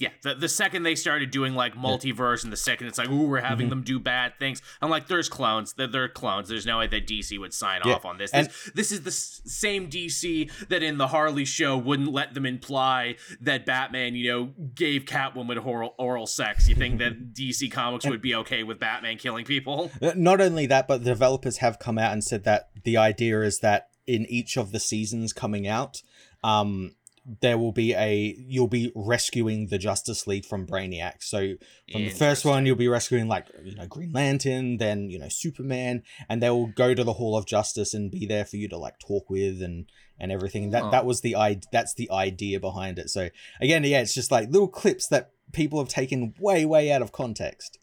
Yeah, the, the second they started doing like multiverse, and the second it's like, ooh, we're having Mhm. them do bad things. I'm like, there's clones. They're, they're clones. There's no way that DC would sign Yeah, off on this. and- This, this is the s- same DC that in the Harley show wouldn't let them imply that Batman, you know, gave Catwoman oral, oral sex. You think that DC Comics would be okay with Batman killing people? Not only that, but the developers have come out and said that the idea is that in each of the seasons coming out, um, there will be a you'll be rescuing the Justice League from Brainiac. So from the first one, you'll be rescuing like you know Green Lantern, then you know Superman, and they will go to the Hall of Justice and be there for you to like talk with and and everything. That Huh. that was the i that's the idea behind it. So again, yeah, it's just like little clips that people have taken way way out of context.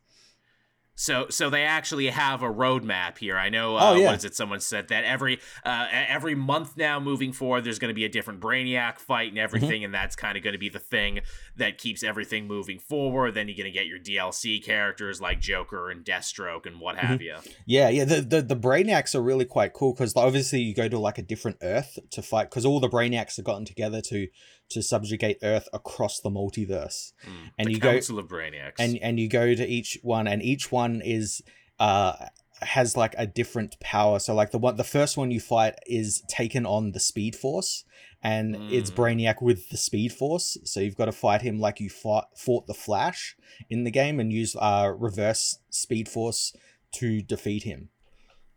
So, so they actually have a roadmap here. I know. Uh, Oh, yeah. What is it? Someone said that every uh, every month now, moving forward, there's going to be a different Brainiac fight and everything, and that's kind of going to be the thing that keeps everything moving forward. Then you're going to get your DLC characters like Joker and Deathstroke and what have you. Yeah, yeah. The the, the Brainiacs are really quite cool because obviously you go to like a different Earth to fight because all the Brainiacs have gotten together to to subjugate Earth across the multiverse, Mm, And the you go- of Brainiacs. and and you go to each one, and each one is uh has like a different power. So like the one the first one you fight is taken on the Speed Force, and it's Mm. Brainiac with the Speed Force. So you've got to fight him like you fought fought the Flash in the game, and use uh reverse Speed Force to defeat him.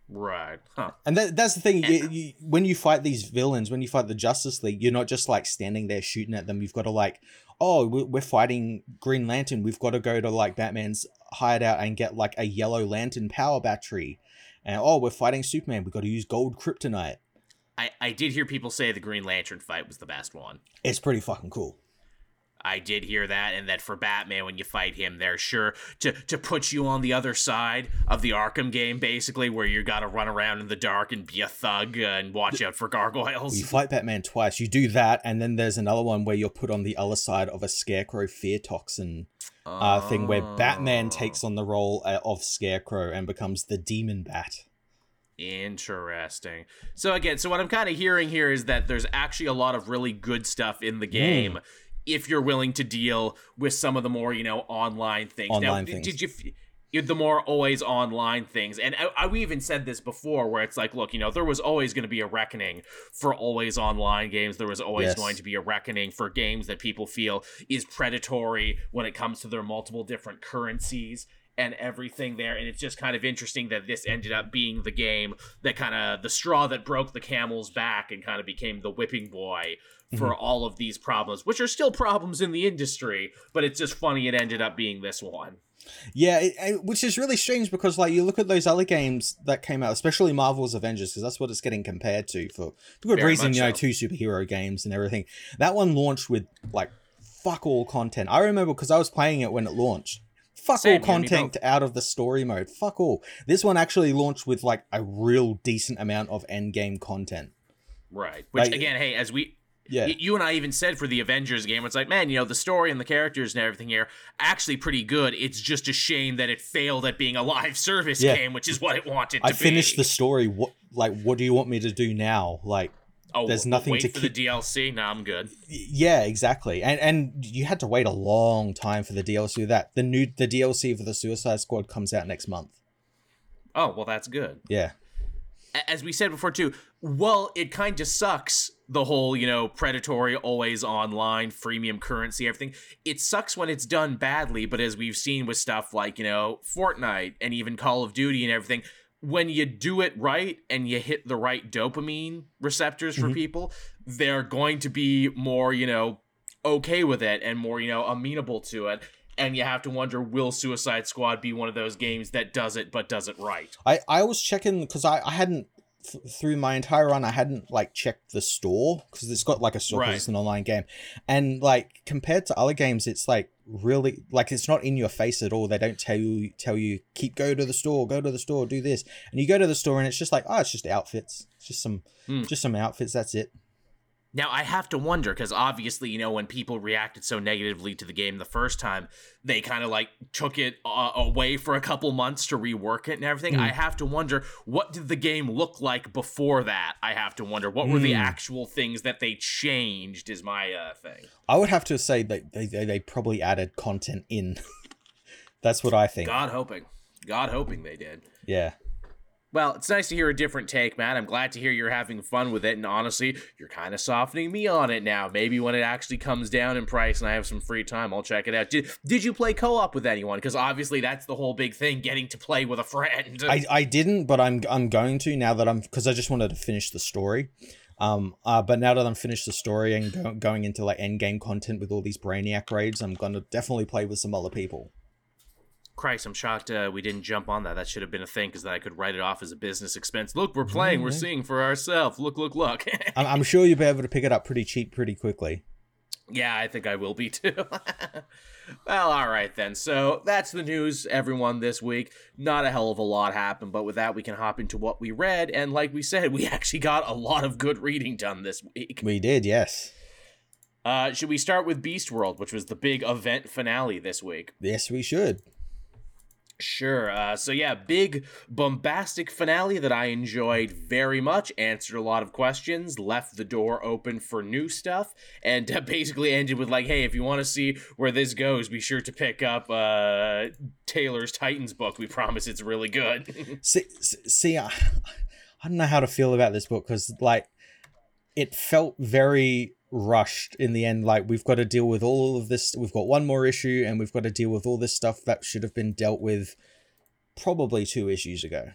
Right. Huh. And that, that's the thing. You, you, when you fight these villains, when you fight the Justice League, you're not just like standing there shooting at them. You've got to like, oh, we- we're fighting Green Lantern. We've got to go to like Batman's hideout and get like a yellow lantern power battery. And oh, we're fighting Superman. We've got to use gold kryptonite. I, I did hear people say the Green Lantern fight was the best one. It's pretty fucking cool. I did hear that, and that for Batman, when you fight him, they're sure to to put you on the other side of the Arkham game, basically, where you got to run around in the dark and be a thug uh, and watch out for gargoyles. You fight Batman twice. You do that, and then there's another one where you're put on the other side of a Scarecrow fear toxin uh, thing where Batman Oh, takes on the role uh, of Scarecrow and becomes the Demon Bat. Interesting. So again, so what I'm kind of hearing here is that there's actually a lot of really good stuff in the game. If you're willing to deal with some of the more, you know, online things. now, Online d- things. did you you- the more always online things and I, I we even said this before where it's like look you know there was always going to be a reckoning for always online games there was always Yes. going to be a reckoning for games that people feel is predatory when it comes to their multiple different currencies and everything there and it's just kind of interesting that this ended up being the game that kind of the straw that broke the camel's back and kind of became the whipping boy for mm-hmm. all of these problems which are still problems in the industry but it's just funny it ended up being this one Yeah, it, it- which is really strange because like you look at those other games that came out, especially Marvel's Avengers, because that's what it's getting compared to for, good Very reason. You know, so. two superhero games and everything. That one launched with like fuck all content. I remember because I was playing it when it launched. Fuck Same, all content out of the story mode. Fuck all. This one actually launched with like a real decent amount of end game content. Right. Which Like- again, hey, as we Yeah. y- you and I even said for the Avengers game, it's like, man, you know, the story and the characters and everything here actually pretty good. It's just a shame that it failed at being a live service Yeah. game, which is what it wanted to I be. finished the story. What like what do you want me to do now? Like Oh, there's nothing wait to for keep- the DLC. No, I'm good. Yeah, exactly. And and you had to wait a long time for the DLC that. The new the DLC for the Suicide Squad comes out next month. Oh, well, that's good. Yeah. As we said before too, well, it kind of sucks the whole, you know, predatory, always online, freemium currency, everything. It sucks when it's done badly, but as we've seen with stuff like, you know, Fortnite and even Call of Duty and everything, when you do it right and you hit the right dopamine receptors for Mhm. people, they're going to be more, you know, okay with it and more, you know, amenable to it. And you have to wonder, will Suicide Squad be one of those games that does it but does it right? I I was checking because I I hadn't th- through my entire run I hadn't like checked the store because it's got like a store Right. it's an online game, and like compared to other games, it's like really like it's not in your face at all. They don't tell you tell you keep go to the store, go to the store, do this, and you go to the store and it's just like oh it's just outfits, it's just some Hmm. just some outfits. That's it. Now I have to wonder because obviously, you know, when people reacted so negatively to the game the first time, they kind of like took it uh, away for a couple months to rework it and everything. Mm. I have to wonder what did the game look like before that? I have to wonder what were the Mm. actual things that they changed. Is my uh, thing. I would have to say that they, they, they probably added content in. That's what I think. God hoping, God hoping they did. Yeah. Well, it's nice to hear a different take, Matt. I'm glad to hear you're having fun with it, and honestly, you're kind of softening me on it now. Maybe when it actually comes down in price and I have some free time, I'll check it out. Did, did you play co-op with anyone? Because obviously that's the whole big thing, getting to play with a friend. I, I didn't, but I'm I'm going to now that I'm because I just wanted to finish the story. Um, uh, but now that I'm finished the story and go, going into like end game content with all these Brainiac raids, I'm gonna definitely play with some other people. Christ, I'm shocked uh, we didn't jump on that. That should have been a thing because then I could write it off as a business expense. Look, we're playing, we're seeing for ourselves. Look, look, look. I'm, I'm sure you'll be able to pick it up pretty cheap pretty quickly. Yeah, I think I will be too. well, all right then. So that's the news, everyone, this week. Not a hell of a lot happened, but with that, we can hop into what we read. And like we said, we actually got a lot of good reading done this week. We did, yes, Uh, should we start with Beast World, which was the big event finale this week? yes, we should. Sure. Uh, so yeah, big bombastic finale that I enjoyed very much. Answered a lot of questions, left the door open for new stuff, and uh, basically ended with like, "Hey, if you want to see where this goes, be sure to pick up uh, Taylor's Titans book. We promise it's really good." See, see, I, I don't know how to feel about this book because like it felt very rushed in the end. Like we've got to deal with all of this. We've got one more issue, and we've got to deal with all this stuff that should have been dealt with probably two issues ago.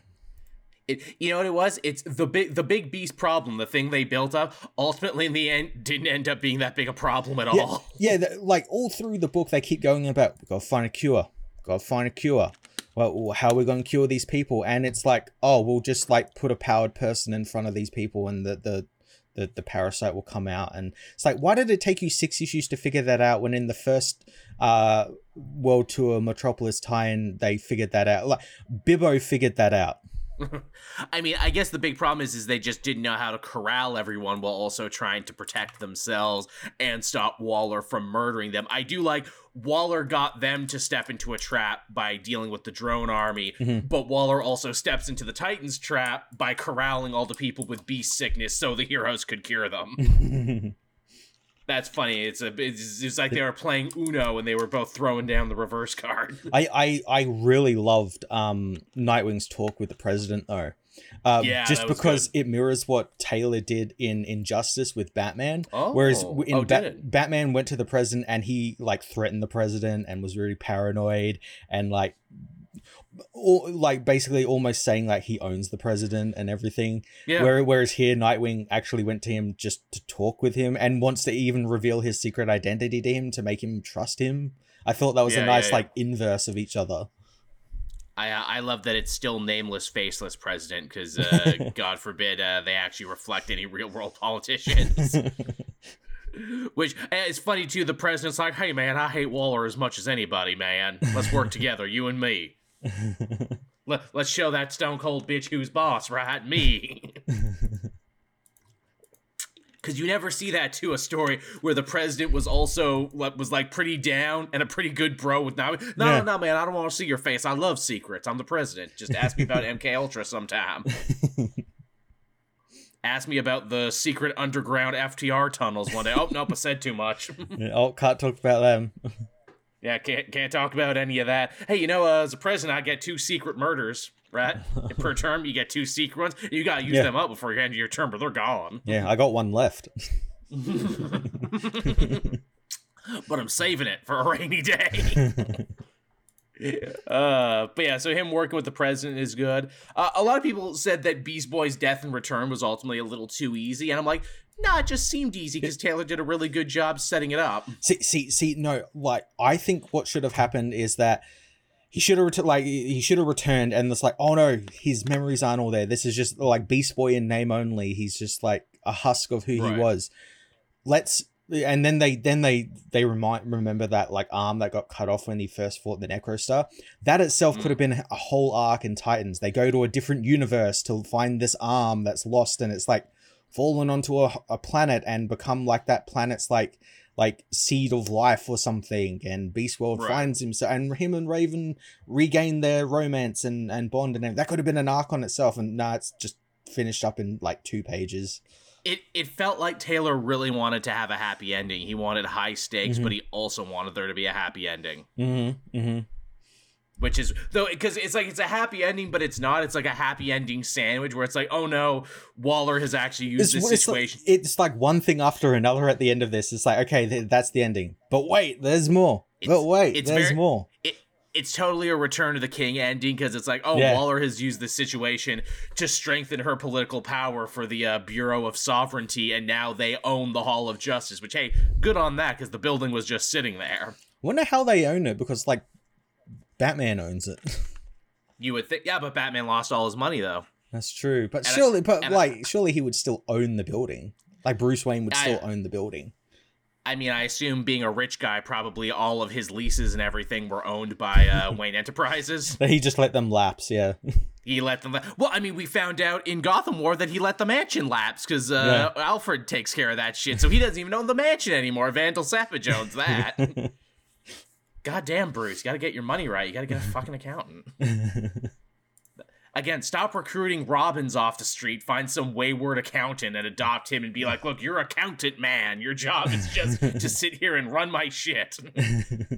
It, you know what it was? It's the big, the big beast problem. The thing they built up ultimately in the end didn't end up being that big a problem at Yeah, all. yeah. th- Like all through the book, they keep going about we got to find a cure. Got to find a cure. Well, how are we going to cure these people? And it's like, oh, we'll just like put a powered person in front of these people, and the the the, the parasite will come out. And it's like, why did it take you six issues to figure that out? When in the first uh World Tour Metropolis tie-in, they figured that out. Like Bibbo figured that out. I mean, I guess the big problem is is they just didn't know how to corral everyone while also trying to protect themselves and stop Waller from murdering them. I do like Waller got them to step into a trap by dealing with the drone army, Mhm. but Waller also steps into the Titans trap by corralling all the people with beast sickness so the heroes could cure them. That's funny. It's a it's, it's like they were playing Uno and they were both throwing down the reverse card. I, I I really loved um Nightwing's talk with the president though. Uh, Yeah, just because it mirrors what Taylor did in Injustice with Batman. Oh, Whereas in oh, Ba-? Batman went to the president and he like threatened the president and was really paranoid and like all, like basically almost saying like he owns the president and everything. Yeah. Where, whereas here Nightwing actually went to him just to talk with him and wants to even reveal his secret identity to him to make him trust him. I thought that was Yeah, a nice yeah. like inverse of each other. I uh, I love that it's still nameless, faceless president because uh, God forbid uh, they actually reflect any real world politicians. Which it's funny too. The president's like, "Hey man, I hate Waller as much as anybody, man. Let's work together, you and me. Let, let's show that stone cold bitch who's boss, right? Me." Because you never see that to a story where the president was also like, was like pretty down and a pretty good bro with no, no, Yeah. no, no, man. I don't want to see your face. I love secrets. I'm the president. Just ask me about MK Ultra sometime. ask me about the secret underground FDR tunnels one day. Oh nope, I said too much. oh, can't talk about them. Yeah, can't can't talk about any of that. Hey, you know, uh, as a president, I get two secret murders. Right per term, you get two secret ones. You gotta use Yeah. them up before you end your term, but they're gone. Yeah, I got one left. but I'm saving it for a rainy day. uh, but yeah, so him working with the president is good. Uh, a lot of people said that Beast Boy's death in return was ultimately a little too easy, and I'm like, nah, it just seemed easy because Taylor did a really good job setting it up. See, see, see. No, like I think what should have happened is that he should have ret- like he should have returned, and it's like, oh no, his memories aren't all there. This is just like Beast Boy in name only. He's just like a husk of who Right. he was. Let's. And then they then they they remind remember that like arm that got cut off when he first fought the Necrostar. That itself could have mm. been a whole arc in Titans. They go to a different universe to find this arm that's lost, and it's like, fallen onto a, a planet and become like that planet's like like seed of life or something and beast world Right. finds him so and him and raven regain their romance and and bond and everything. that could have been an arc on itself and nah it's just finished up in like two pages It it felt like Taylor really wanted to have a happy ending. He wanted high stakes, Mhm. but he also wanted there to be a happy ending. mm-hmm mm-hmm Which is though because it's like it's a happy ending, but it's not. It's like a happy ending sandwich where it's like, oh no, Waller has actually used this it's, situation. like, it's like one thing after another at the end of this. It's like, okay, th- that's the ending. But wait, there's more. but wait, it's there's very- more. it, it's totally a return to the king ending because it's like, oh, Yeah. Waller has used this situation to strengthen her political power for the uh, Bureau of Sovereignty, and now they own the Hall of Justice. Which, hey, good on that because the building was just sitting there. Wonder how they own it because like Batman owns it. You would think, yeah, but Batman lost all his money though. That's true. But And I- surely, but and I- like, surely he would still own the building. Like Bruce Wayne would I- still own the building. I mean, I assume being a rich guy, probably all of his leases and everything were owned by uh, Wayne Enterprises. That he just let them lapse. Yeah. He let them. Well, I mean, we found out in Gotham War that he let the mansion lapse because uh, Alfred takes care of that shit, so he doesn't even own the mansion anymore. Vandal Savage owns that. Goddamn, Bruce, you gotta get your money right. You gotta get a fucking accountant. Again, stop recruiting Robins off the street. Find some wayward accountant and adopt him and be like, look, you're accountant man. Your job is just to sit here and run my shit.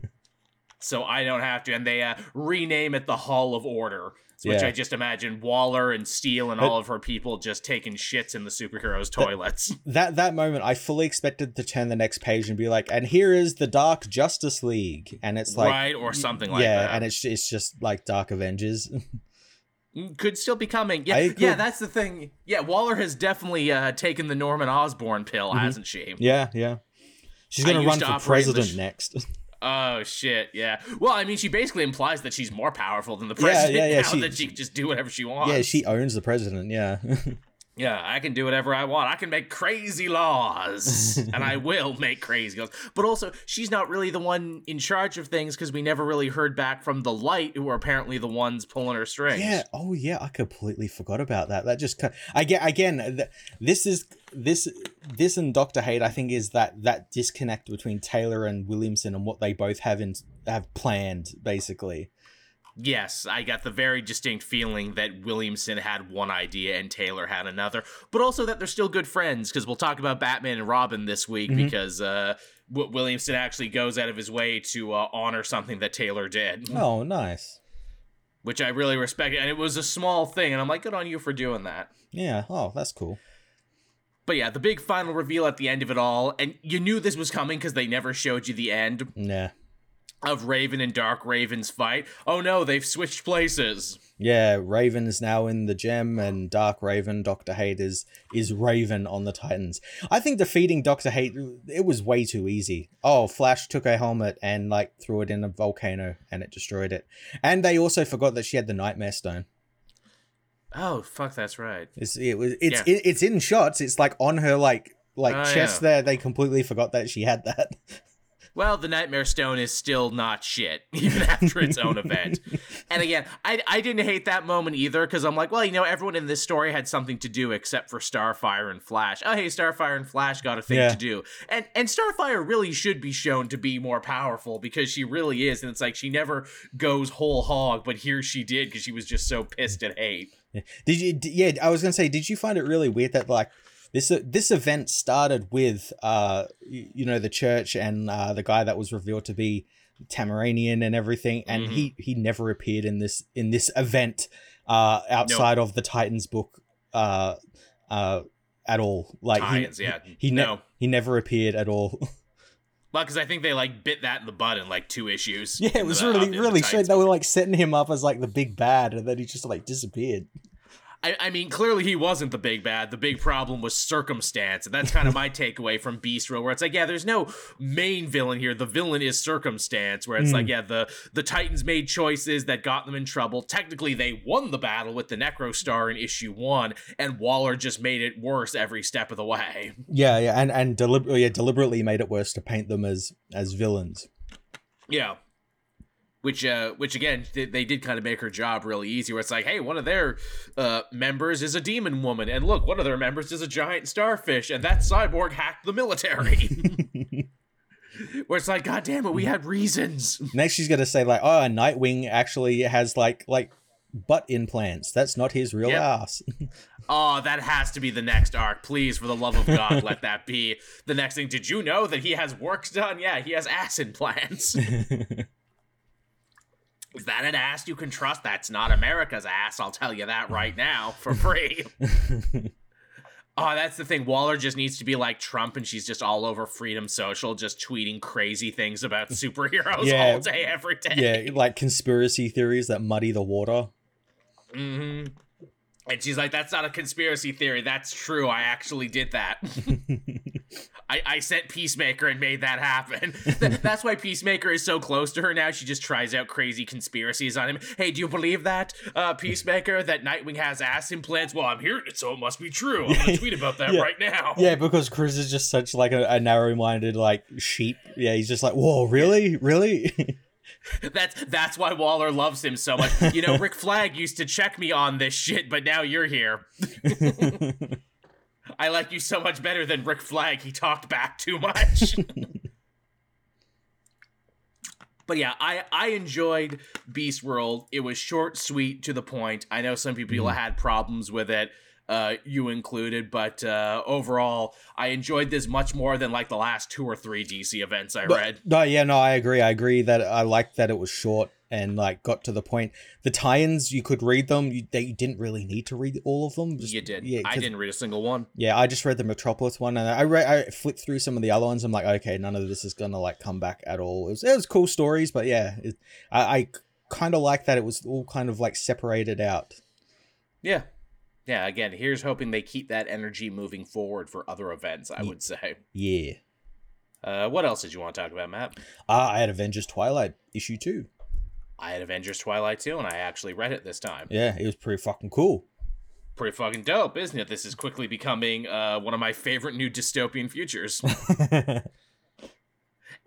so I don't have to. And they uh, rename it the Hall of Order, which Yeah. I just imagine Waller and Steel and But- all of her people just taking shits in the superheroes' toilets. that that moment, I fully expected to turn the next page and be like, "And here is the Dark Justice League," and it's like, right? Or something like yeah, that. and it's it's just like Dark Avengers. Mm, could still be coming. Yeah, yeah, that's the thing. Yeah, Waller has definitely uh, taken the Norman Osborn pill, Mhm. hasn't she? yeah, yeah. She's gonna run for operate in the president sh- next. Oh shit, yeah. Well, I mean, she basically implies that she's more powerful than the president yeah, yeah, now she- that she can just do whatever she wants. yeah, she owns the president. Yeah. Yeah, I can do whatever I want. I can make crazy laws, and I will make crazy laws. But also, she's not really the one in charge of things because we never really heard back from the Light, who are apparently the ones pulling her strings. Yeah. Oh, yeah. I completely forgot about that. That just I get again. This is this this and Doctor Hate. I think is that that disconnect between Taylor and Williamson and what they both have in have planned. Basically. Yes, I got the very distinct feeling that Williamson had one idea and Taylor had another, but also that they're still good friends because we'll talk about Batman and Robin this week Mhm. because uh, w- Williamson actually goes out of his way to uh, honor something that Taylor did, Oh, nice. which I really respect. And it was a small thing, and I'm like, good on you for doing that. Yeah. Oh, that's cool. But yeah, the big final reveal at the end of it all, and you knew this was coming because they never showed you the end Yeah. of Raven and Dark Raven's fight. Oh no, they've switched places. Yeah, Raven is now in the gem, and Dark Raven, Doctor Hate is is Raven on the Titans. I think defeating Doctor Hate it was way too easy. Oh, Flash took a helmet and like threw it in a volcano, and it destroyed it. And they also forgot that she had the Nightmare Stone. Oh fuck, that's right. It's it was it's Yeah. it, it's in shots. It's like on her like like Oh, chest yeah. there. They completely forgot that she had that. Well, the Nightmare Stone is still not shit, even after its own event. And again, I, I didn't hate that moment either, because I'm like, well, you know, everyone in this story had something to do except for Starfire and Flash. Oh, hey, Starfire and Flash got a thing Yeah. to do. And and Starfire really should be shown to be more powerful because she really is. And it's like she never goes whole hog, but here she did because she was just so pissed at hate. Did you? d- Yeah, I was gonna say, did you find it really weird that like this uh, this event started with uh you know the church and uh the guy that was revealed to be Tamaranian and everything, and Mhm. he he never appeared in this in this event uh outside of the Titans book uh uh at all. Like he- yeah. he ne- no. he never appeared at all. Well, because I think they like bit that in the butt in like two issues. yeah, it was the- really um, the really strange. They were like setting him up as like the big bad, and then he just like disappeared. I, I mean, clearly he wasn't the big bad. The big problem was circumstance. And that's kind of my takeaway from Beast World, where it's like, yeah, there's no main villain here. The villain is circumstance, where it's Mm. like, yeah, the, the Titans made choices that got them in trouble. Technically, they won the battle with the Necro Star in issue one, and Waller just made it worse every step of the way. Yeah, yeah, and and deliberately yeah, deliberately made it worse to paint them as as villains. Yeah. Which uh which again they, they did kind of make her job really easy where it's like hey one of their uh members is a demon woman and look one of their members is a giant starfish and that cyborg hacked the military where it's like god damn it we had reasons Next, she's gonna say like, "Oh, Nightwing actually has like like butt implants. That's not his real Yep. ass." oh that has to be the next arc please for the love of god let that be the next thing did you know that he has works done yeah he has ass implants Is that an ass you can trust? That's not America's ass. I'll tell you that right now for free. oh, that's the thing. Waller just needs to be like Trump, and she's just all over Freedom Social, just tweeting crazy things about superheroes Yeah. all day, every day. yeah, like conspiracy theories that muddy the water. hmm And she's like, "That's not a conspiracy theory. That's true. I actually did that. I, I sent Peacemaker and made that happen. Th- That's why Peacemaker is so close to her now. She just tries out crazy conspiracies on him. Hey, do you believe that, uh, Peacemaker, that Nightwing has ass implants? Well, I'm hearing it, so it must be true. I'm gonna tweet about that Yeah. right now. Yeah, because Chris is just such like a, a narrow-minded like sheep. Yeah, he's just like, "Whoa, really, really?" That's that's why Waller loves him so much. You know, Rick Flag used to check me on this shit, but now you're here. I like you so much better than Rick Flag. He talked back too much. but yeah, I I enjoyed Beast World. It was short, sweet, to the point. I know some people mm. had problems with it, uh, you included, but uh, overall, I enjoyed this much more than like the last two or three DC events I But- read. No, yeah, no, I agree. I agree that I liked that it was short and like got to the point. The tie-ins, you could read them. You, they, you didn't really need to read all of them. Just- you did. Yeah, I didn't read a single one. Yeah, I just read the Metropolis one, and I read, I flipped through some of the other ones. I'm like, okay, none of this is gonna like come back at all. It was, it was cool stories, but yeah, it, I, I kind of like that it was all kind of like separated out. Yeah. Yeah, again, here's hoping they keep that energy moving forward for other events, I would say. Yeah. Uh, what else did you want to talk about, Matt? Ah, I had Avengers Twilight issue two. I had Avengers Twilight too, and I actually read it this time. Yeah, it was pretty fucking cool. Pretty fucking dope, isn't it? This is quickly becoming uh, one of my favorite new dystopian futures.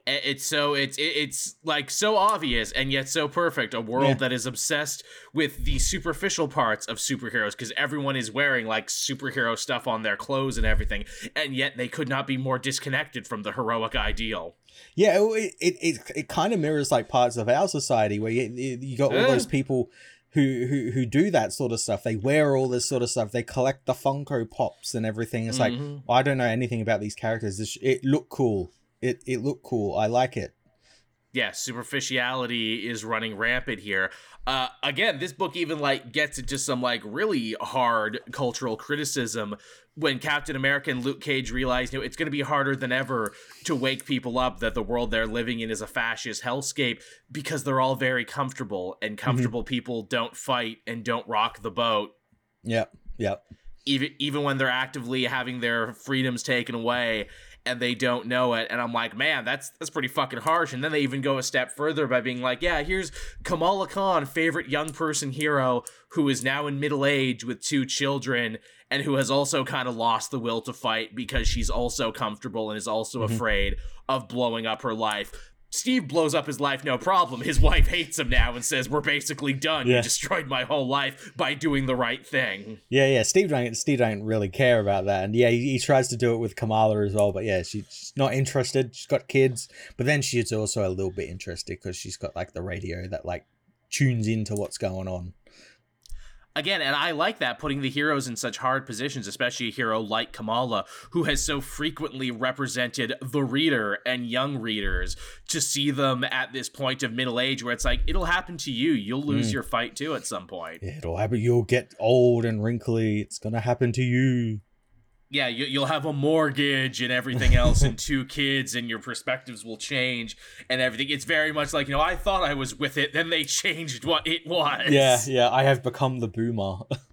It's so it's it's like so obvious and yet so perfect. A world Yeah. that is obsessed with the superficial parts of superheroes because everyone is wearing like superhero stuff on their clothes and everything, and yet they could not be more disconnected from the heroic ideal. Yeah, it it it, it kind of mirrors like parts of our society where you, you got all Yeah. those people who, who who do that sort of stuff. They wear all this sort of stuff. They collect the Funko Pops and everything. It's like Mhm. I don't know anything about these characters. This, it looked cool. It it looked cool. I like it. yeah, superficiality is running rampant here. Uh, again, this book even like gets into some like really hard cultural criticism when Captain America and Luke Cage realize, you know, it's going to be harder than ever to wake people up that the world they're living in is a fascist hellscape because they're all very comfortable and comfortable people don't fight and don't rock the boat Yep. Yep. even even when they're actively having their freedoms taken away and they don't know it and i'm like man that's that's pretty fucking harsh and then they even go a step further by being like yeah here's kamala khan favorite young person hero who is now in middle age with two children and who has also kind of lost the will to fight because she's also comfortable and is also Mhm. afraid of blowing up her life Steve blows up his life no problem. His wife hates him now and says, We're basically done. Yeah. You destroyed my whole life by doing the right thing. Yeah, yeah. Steve don't Steve don't really care about that, and yeah, he, he tries to do it with Kamala as well. But yeah, she, she's not interested. She's got kids, but then she's also a little bit interested because she's got like the radio that like tunes into what's going on. Again, and I like that putting the heroes in such hard positions, especially a hero like Kamala, who has so frequently represented the reader and young readers to see them at this point of middle age where it's like, it'll happen to you. You'll lose Mm. your fight too at some point. Yeah, it'll happen. You'll get old and wrinkly. It's gonna happen to you. Yeah, you, you'll have a mortgage and everything else, and two kids, and your perspectives will change and everything. It's very much like, you know, I thought I was with it, then they changed what it was. Yeah, yeah. I have become the boomer.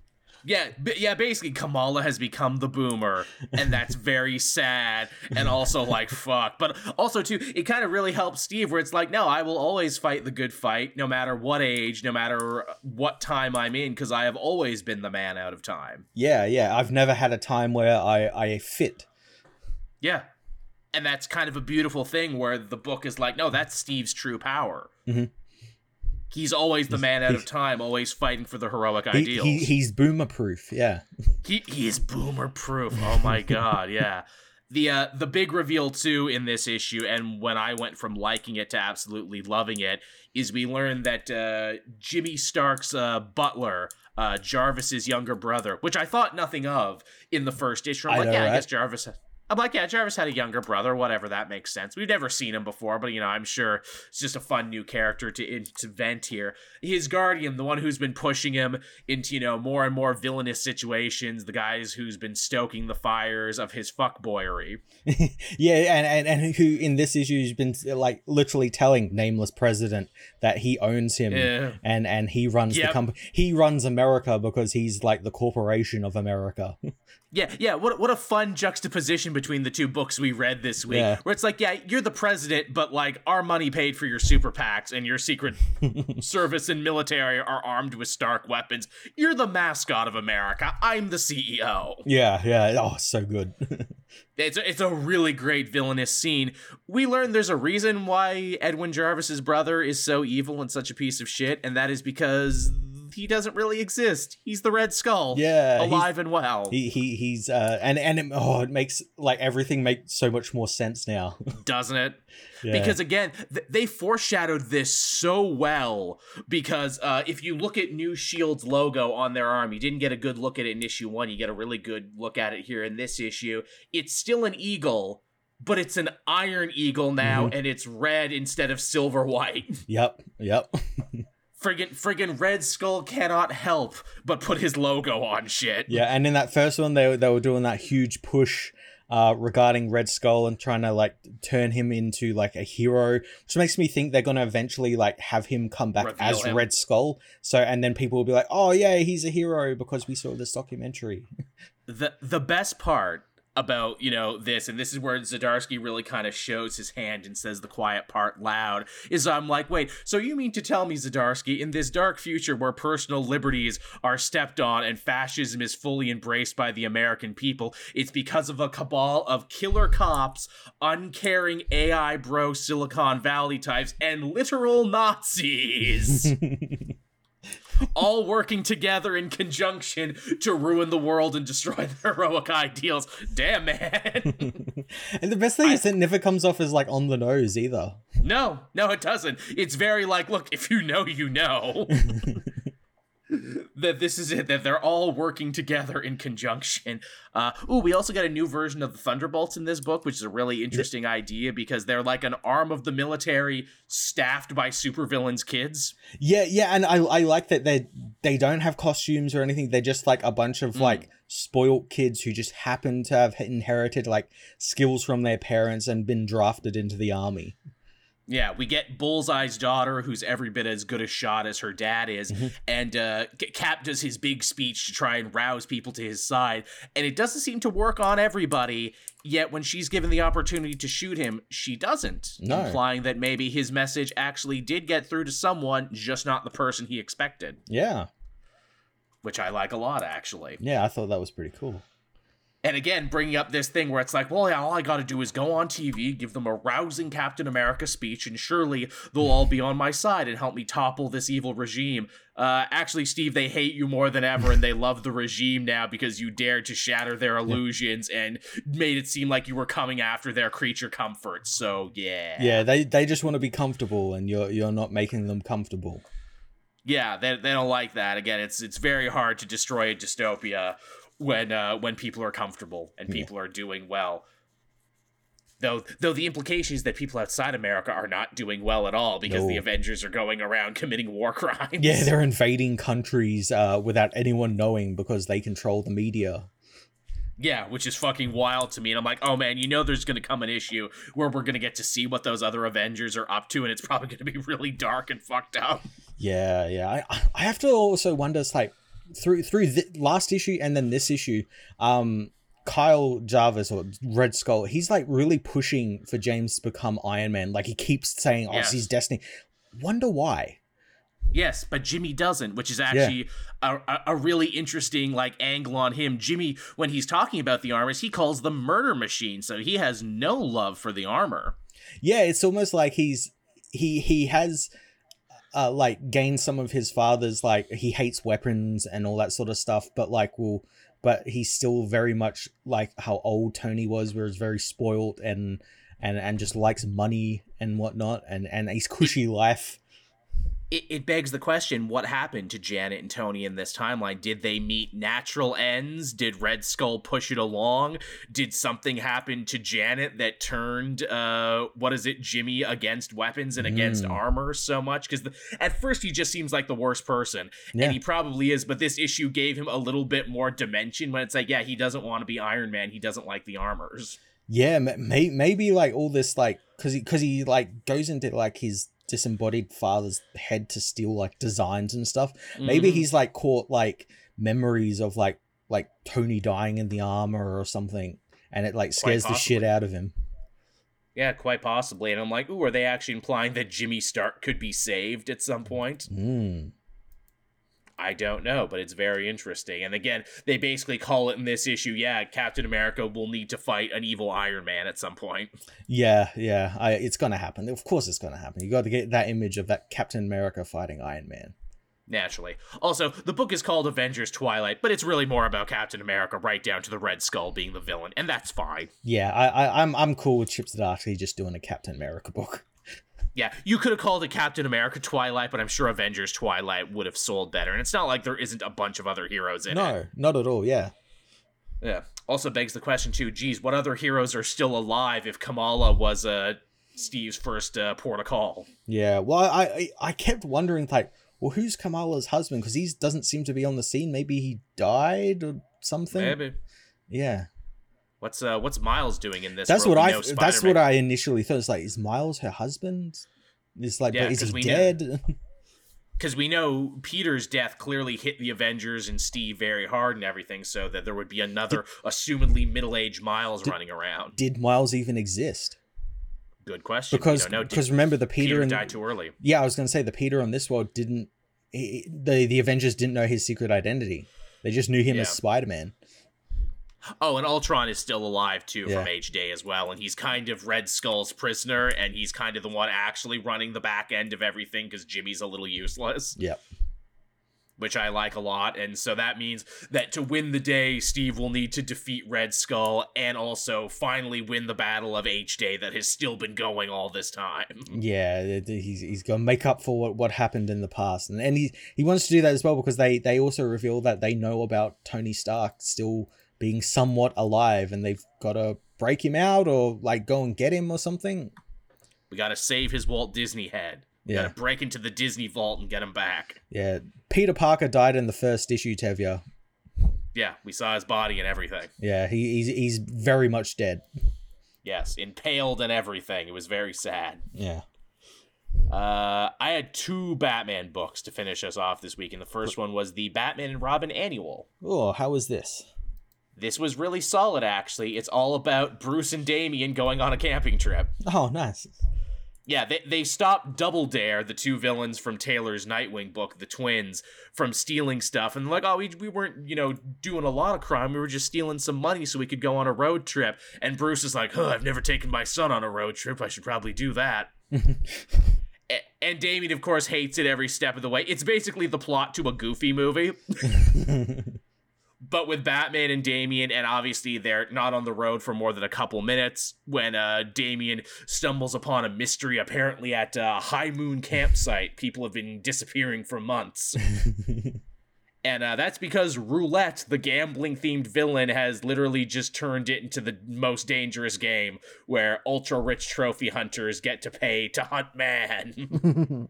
Yeah, b- yeah, basically Kamala has become the boomer and that's very sad and also like fuck. But also too, it kind of really helps Steve where it's like, "No, I will always fight the good fight no matter what age, no matter what time I'm in because I have always been the man out of time." yeah, yeah. I've never had a time where I I fit. Yeah. And that's kind of a beautiful thing where the book is like, "No, that's Steve's true power." Mhm. He's always the man out of time, always fighting for the heroic He, ideals. he, he's boomer proof. Yeah. He he is boomer proof. Oh my god, yeah. The uh the big reveal too in this issue, and when I went from liking it to absolutely loving it, is we learned that uh Jimmy Stark's uh butler, uh Jarvis's younger brother, which I thought nothing of in the first issue. I'm I like, know, yeah, I guess Jarvis I'm like, yeah, Jarvis had a younger brother, whatever, that makes sense. We've never seen him before, but you know, I'm sure it's just a fun new character to to vent here. His guardian, the one who's been pushing him into, you know, more and more villainous situations, the guys who's been stoking the fires of his fuckboyery. yeah, and, and and who in this issue has been like literally telling nameless president that he owns him Yeah. and and he runs the company. He runs America because he's like the corporation of America. Yeah, yeah. What what a fun juxtaposition between the two books we read this week, Yeah. where it's like, yeah, you're the president, but like our money paid for your super PACs and your secret service and military are armed with Stark weapons. You're the mascot of America. I'm the CEO. yeah, yeah. Oh, so good. It's a, it's a really great villainous scene. We learn there's a reason why Edwin Jarvis's brother is so evil and such a piece of shit, and that is because he doesn't really exist. He's the Red Skull. Yeah, alive and well. he he he's uh and and it, oh, it makes like everything make so much more sense now. doesn't it? Yeah. Because again, th- they foreshadowed this so well. Because uh, if you look at New Shield's logo on their arm, you didn't get a good look at it in issue one. You get a really good look at it here in this issue. It's still an eagle, but it's an iron eagle now, and it's red instead of silver white. Yep, yep. friggin' friggin' Red Skull cannot help but put his logo on shit. Yeah, and in that first one, they they were doing that huge push uh, regarding Red Skull and trying to like turn him into like a hero, which makes me think they're gonna eventually like have him come back Reveal as him. Red Skull. So, and then people will be like, "Oh yeah, he's a hero because we saw this documentary." the the best part about you know this and this is where Zdarsky really kind of shows his hand and says the quiet part loud is I'm like wait so you mean to tell me Zdarsky in this dark future where personal liberties are stepped on and fascism is fully embraced by the American people it's because of a cabal of killer cops uncaring AI bro Silicon Valley types and literal Nazis all working together in conjunction to ruin the world and destroy the heroic ideals. Damn, man. and the best thing is, it never comes off as like on the nose either. no, no, it doesn't. It's very like, look, if you know, you know. that this is it, that they're all working together in conjunction. Uh, ooh, we also got a new version of the Thunderbolts in this book, which is a really interesting idea because they're like an arm of the military staffed by supervillains' kids. Yeah, yeah, and I I like that they they don't have costumes or anything. They're just like a bunch of like spoilt kids who just happen to have inherited like skills from their parents and been drafted into the army. Yeah, we get Bullseye's daughter, who's every bit as good a shot as her dad is, and uh, Cap does his big speech to try and rouse people to his side, and it doesn't seem to work on everybody. Yet when she's given the opportunity to shoot him, she doesn't, No. implying that maybe his message actually did get through to someone, just not the person he expected, Yeah, which I like a lot, actually. yeah, I thought that was pretty cool. And again, bringing up this thing where it's like, well, yeah, all I got to do is go on TV, give them a rousing Captain America speech, and surely they'll all be on my side and help me topple this evil regime. Uh, actually, Steve, they hate you more than ever, and they love the regime now because you dared to shatter their illusions and made it seem like you were coming after their creature comforts. So yeah, Yeah, they they just want to be comfortable, and you're you're not making them comfortable. yeah, they, they don't like that. Again, it's it's very hard to destroy a dystopia when uh, when people are comfortable and people are doing well. Though though the implication is that people outside America are not doing well at all because the Avengers are going around committing war crimes. Yeah, they're invading countries uh, without anyone knowing because they control the media. Yeah, which is fucking wild to me. And I'm like, oh man, you know there's gonna come an issue where we're gonna get to see what those other Avengers are up to, and it's probably gonna be really dark and fucked up. Yeah, yeah. I I have to also wonder, it's like through through the last issue and then this issue, um, Kyle Jarvis or Red Skull, he's like really pushing for James to become Iron Man. Like he keeps saying, "Oh, Yes. it's his destiny." Wonder why? Yes, but Jimmy doesn't, which is actually a, a, a really interesting like angle on him. Jimmy, when he's talking about the armors, he calls the murder machine, so he has no love for the armor. Yeah, it's almost like he's he he has uh, like gain some of his father's like he hates weapons and all that sort of stuff, but like will but he's still very much like how old Tony was, where he's very spoiled and and and just likes money and whatnot, and and his cushy life. It, it begs the question what happened to Janet and Tony in this timeline? Did they meet natural ends? Did Red Skull push it along? Did something happen to Janet that turned, uh, what is it, Jimmy against weapons and against Mm. armor so much? Because at first he just seems like the worst person, Yeah. and he probably is, but this issue gave him a little bit more dimension when it's like, yeah, he doesn't want to be Iron Man, he doesn't like the armors. Yeah, may, maybe like all this like because he because he like goes into like his disembodied father's head to steal like designs and stuff. Maybe Mhm. he's like caught like memories of like like Tony dying in the armor or something, and it like scares the shit out of him. Yeah, quite possibly. And I'm like, ooh, are they actually implying that Jimmy Stark could be saved at some point? Mm. I don't know, but it's very interesting. And again, they basically call it in this issue, yeah, Captain America will need to fight an evil Iron Man at some point. Yeah, yeah, I, it's gonna happen. Of course, it's gonna happen. You got to get that image of that Captain America fighting Iron Man. Naturally. Also, the book is called Avengers Twilight, but it's really more about Captain America, right down to the Red Skull being the villain, and that's fine. Yeah, I, I I'm I'm cool with Chip Zdarsky just doing a Captain America book. Yeah, you could have called it Captain America Twilight, but I'm sure Avengers Twilight would have sold better. And it's not like there isn't a bunch of other heroes in it. No, not at all. Yeah. Yeah. Also begs the question too. Geez, what other heroes are still alive if Kamala was uh, Steve's first uh, port of call? Yeah, well, I I, I kept wondering like, well, who's Kamala's husband? Because he doesn't seem to be on the scene. Maybe he died or something. Maybe. Yeah, What's uh what's Miles doing in this? that's what I that's what I initially thought. It's like, is Miles her husband? It's like, Yeah, is he dead? because we know Peter's death clearly hit the Avengers and Steve very hard and everything, so that there would be another assumedly middle-aged Miles running around. Did Miles even exist? Good question. Because we don't know. Did because remember the Peter, Peter and died too early. yeah, I was gonna say the Peter on this world didn't. He, the the Avengers didn't know his secret identity. They just knew him as Spider Man. Oh, and Ultron is still alive too Yeah. from H Day as well, and he's kind of Red Skull's prisoner, and he's kind of the one actually running the back end of everything because Jimmy's a little useless, Yep. which I like a lot. And so that means that to win the day, Steve will need to defeat Red Skull and also finally win the battle of H Day that has still been going all this time. Yeah, he's he's gonna make up for what, what happened in the past, and and he he wants to do that as well because they they also reveal that they know about Tony Stark still being somewhat alive, and they've got to break him out or like go and get him or something. We got to save his Walt Disney head. We Yeah. got to break into the Disney vault and get him back. Yeah, Peter Parker died in the first issue, Tevya. Yeah, we saw his body and everything. Yeah, he, he's he's very much dead. Yes, impaled and everything. It was very sad. Yeah. Uh, I had two Batman books to finish us off this week, and the first one was the Batman and Robin Annual. Oh, how was this? This was really solid, actually. It's all about Bruce and Damian going on a camping trip. Oh, nice. Yeah, they, they stopped Double Dare, the two villains from Taylor's Nightwing book, the twins, from stealing stuff. And like, oh, we, we weren't, you know, doing a lot of crime. We were just stealing some money so we could go on a road trip. And Bruce is like, oh, I've never taken my son on a road trip. I should probably do that. A- and Damian, of course, hates it every step of the way. It's basically the plot to a Goofy movie. but with Batman and Damian, and obviously they're not on the road for more than a couple minutes when uh, Damian stumbles upon a mystery apparently at a High Moon campsite. People have been disappearing for months. And uh, that's because Roulette, the gambling themed villain, has literally just turned it into the most dangerous game where ultra rich trophy hunters get to pay to hunt man.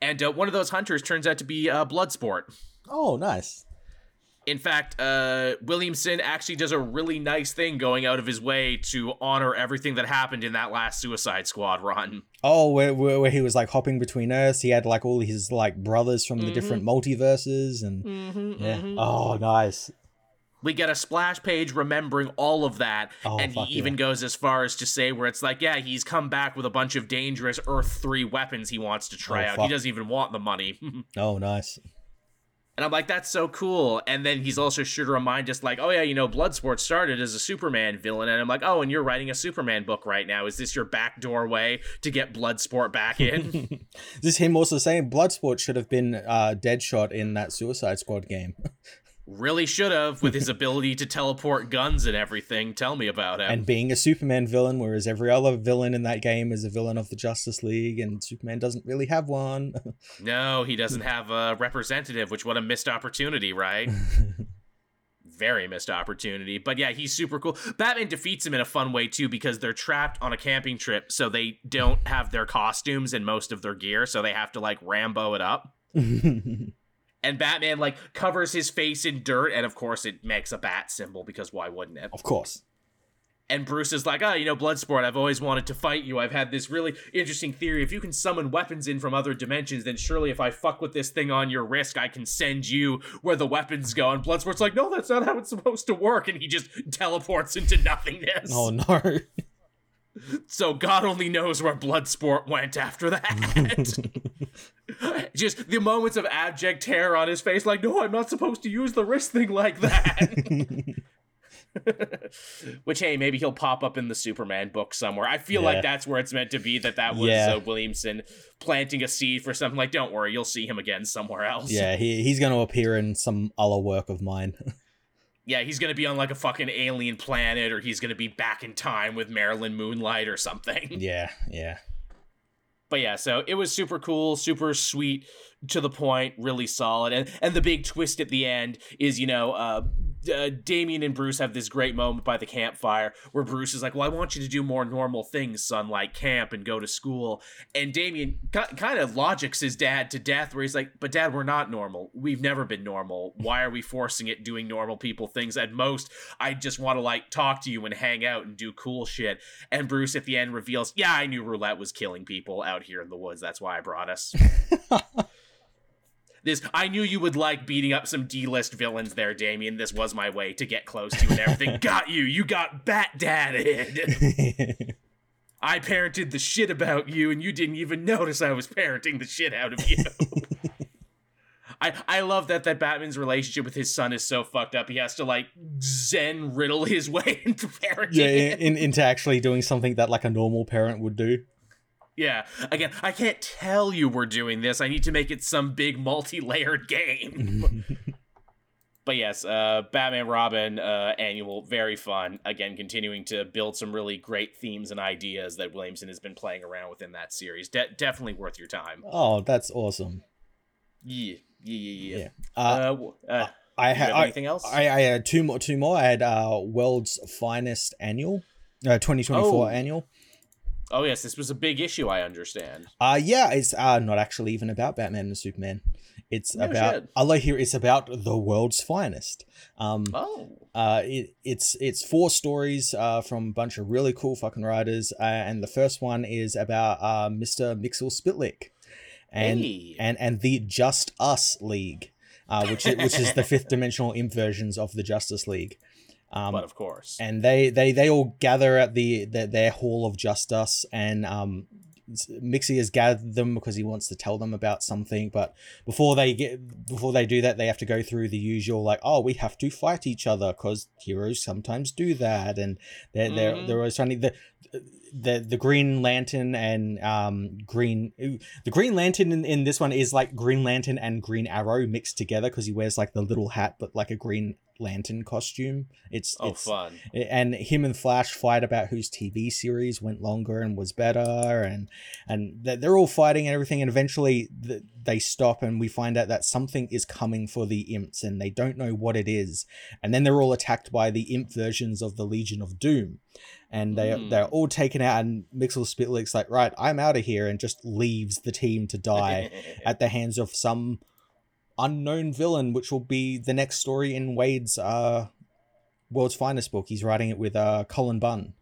and uh, one of those hunters turns out to be uh, Bloodsport. oh, nice. In fact, uh, Williamson actually does a really nice thing going out of his way to honor everything that happened in that last Suicide Squad run. Oh, where, where where he was like hopping between Earths. He had like all his like brothers from the different multiverses, and Mm-hmm, yeah. Oh, nice. We get a splash page remembering all of that, Oh, and he even yeah. goes as far as to say where it's like, yeah, he's come back with a bunch of dangerous Earth 3 weapons he wants to try Oh, out. fuck. He doesn't even want the money. Oh, nice. And I'm like, that's so cool. And then he's also sure to remind us, like, oh yeah, you know, Bloodsport started as a Superman villain. And I'm like, oh, and you're writing a Superman book right now. Is this your backdoor way to get Bloodsport back in? this him also saying Bloodsport should have been uh, Deadshot in that Suicide Squad game. really should have with his ability to teleport guns and everything. Tell me about him. And being a Superman villain, whereas every other villain in that game is a villain of the Justice League, and Superman doesn't really have one. no, he doesn't have a representative, which what a missed opportunity, right? Very missed opportunity. But yeah, he's super cool. Batman defeats him in a fun way too because they're trapped on a camping trip, so they don't have their costumes and most of their gear, so they have to like Rambo it up and Batman like covers his face in dirt, and of course it makes a bat symbol because why wouldn't it? Of course. And Bruce is like, oh, you know, Bloodsport, I've always wanted to fight you. I've had this really interesting theory. If you can summon weapons in from other dimensions, then surely if I fuck with this thing on your wrist, I can send you where the weapons go. And Bloodsport's like, no, that's not how it's supposed to work. And he just teleports into nothingness. Oh, no. so God only knows where Bloodsport went after that. Just the moments of abject terror on his face, like, no, I'm not supposed to use the wrist thing like that. Which, hey, maybe he'll pop up in the Superman book somewhere. I feel yeah. like that's where it's meant to be. That that was yeah. uh, Williamson planting a seed for something. Like, don't worry, you'll see him again somewhere else. Yeah, he he's going to appear in some other work of mine. yeah, he's gonna be on like a fucking alien planet, or he's gonna be back in time with Marilyn Moonlight or something. Yeah, yeah. But yeah, so it was super cool, super sweet, to the point, really solid. And and the big twist at the end is, you know, uh, uh, Damian and Bruce have this great moment by the campfire where Bruce is like, "Well, I want you to do more normal things, son, like camp and go to school." And Damian kind of logics his dad to death, where he's like, "But dad, we're not normal. We've never been normal. Why are we forcing it doing normal people things? At most, I just want to like talk to you and hang out and do cool shit." And Bruce at the end reveals, "Yeah, I knew Roulette was killing people out here in the woods. That's why I brought us." this I knew you would like beating up some D-list villains there, Damian. This was my way to get close to you and everything. got you. You got bat dadded. I parented the shit about you and you didn't even notice I was parenting the shit out of you. I, I love that that Batman's relationship with his son is so fucked up. He has to like zen riddle his way into parenting. Yeah, in, into actually doing something that like a normal parent would do. Yeah. Again, I can't tell you we're doing this. I need to make it some big multi-layered game. but yes, uh, Batman Robin uh, annual, very fun. Again, continuing to build some really great themes and ideas that Williamson has been playing around within that series. De- definitely worth your time. Oh, that's awesome. Yeah, yeah, yeah, yeah. Uh, uh, uh I had anything else. I, I had two more. Two more. I had uh, World's Finest Annual, uh, 2024 oh. annual. Oh yes, this was a big issue. I understand. Uh yeah, it's uh not actually even about Batman and Superman. It's no about shit. I here. It's about the world's finest. Um, oh. Uh, it, it's it's four stories uh, from a bunch of really cool fucking writers, uh, and the first one is about uh, Mr. Mxyzptlk, and hey. and and the Just Us League, uh, which is, which is the fifth dimensional inversions of the Justice League. Um, but of course, and they they they all gather at the, the their hall of justice, and um, Mixie has gathered them because he wants to tell them about something. But before they get before they do that, they have to go through the usual like, oh, we have to fight each other because heroes sometimes do that, and they're mm-hmm. they're they're always trying to. The, the the Green Lantern and um Green the Green Lantern in, in this one is like Green Lantern and Green Arrow mixed together because he wears like the little hat but like a Green Lantern costume. It's oh it's, fun. And him and Flash fight about whose TV series went longer and was better, and and they're all fighting and everything. And eventually they stop, and we find out that something is coming for the imps, and they don't know what it is. And then they're all attacked by the imp versions of the Legion of Doom, and they mm. they're all taken out. And Mxyzptlk's like, right, I'm out of here, and just leaves the team to die at the hands of some unknown villain, which will be the next story in Waid's uh, World's Finest book. He's writing it with uh, Cullen Bunn.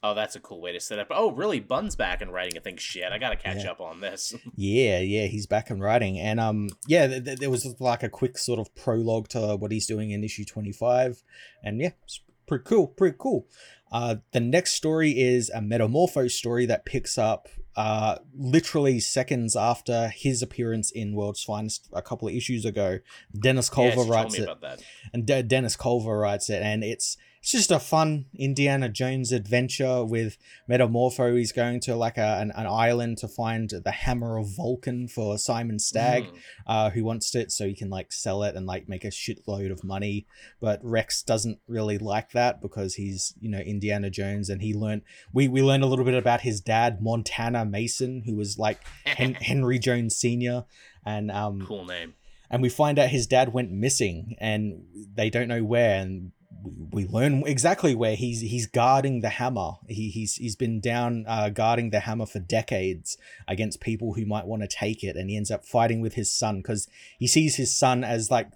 Oh, that's a cool way to set up. Oh, really? Bunn's back and writing. I think shit. I gotta catch yeah. up on this. yeah, yeah, he's back and writing, and um, yeah, th- th- there was like a quick sort of prologue to what he's doing in issue twenty five, and yeah, it's pretty cool, pretty cool. Uh, the next story is a Metamorpho story that picks up uh, literally seconds after his appearance in World's Finest a couple of issues ago, Dennis Culver writes it, about that. and De- Dennis Culver writes it, and it's it's just a fun Indiana Jones adventure with Metamorpho. He's going to like a, an, an island to find the hammer of Vulcan for Simon Stagg Mm. uh, who wants it so he can like sell it and like make a shitload of money. But Rex doesn't really like that because he's you know Indiana Jones and he learned we we learned a little bit about his dad Montana Mason who was like Hen- Henry Jones Senior and um cool name. and we find out his dad went missing and they don't know where and we, we learn exactly where he's he's guarding the hammer. He, he's he's been down uh, guarding the hammer for decades against people who might want to take it and he ends up fighting with his son because he sees his son as like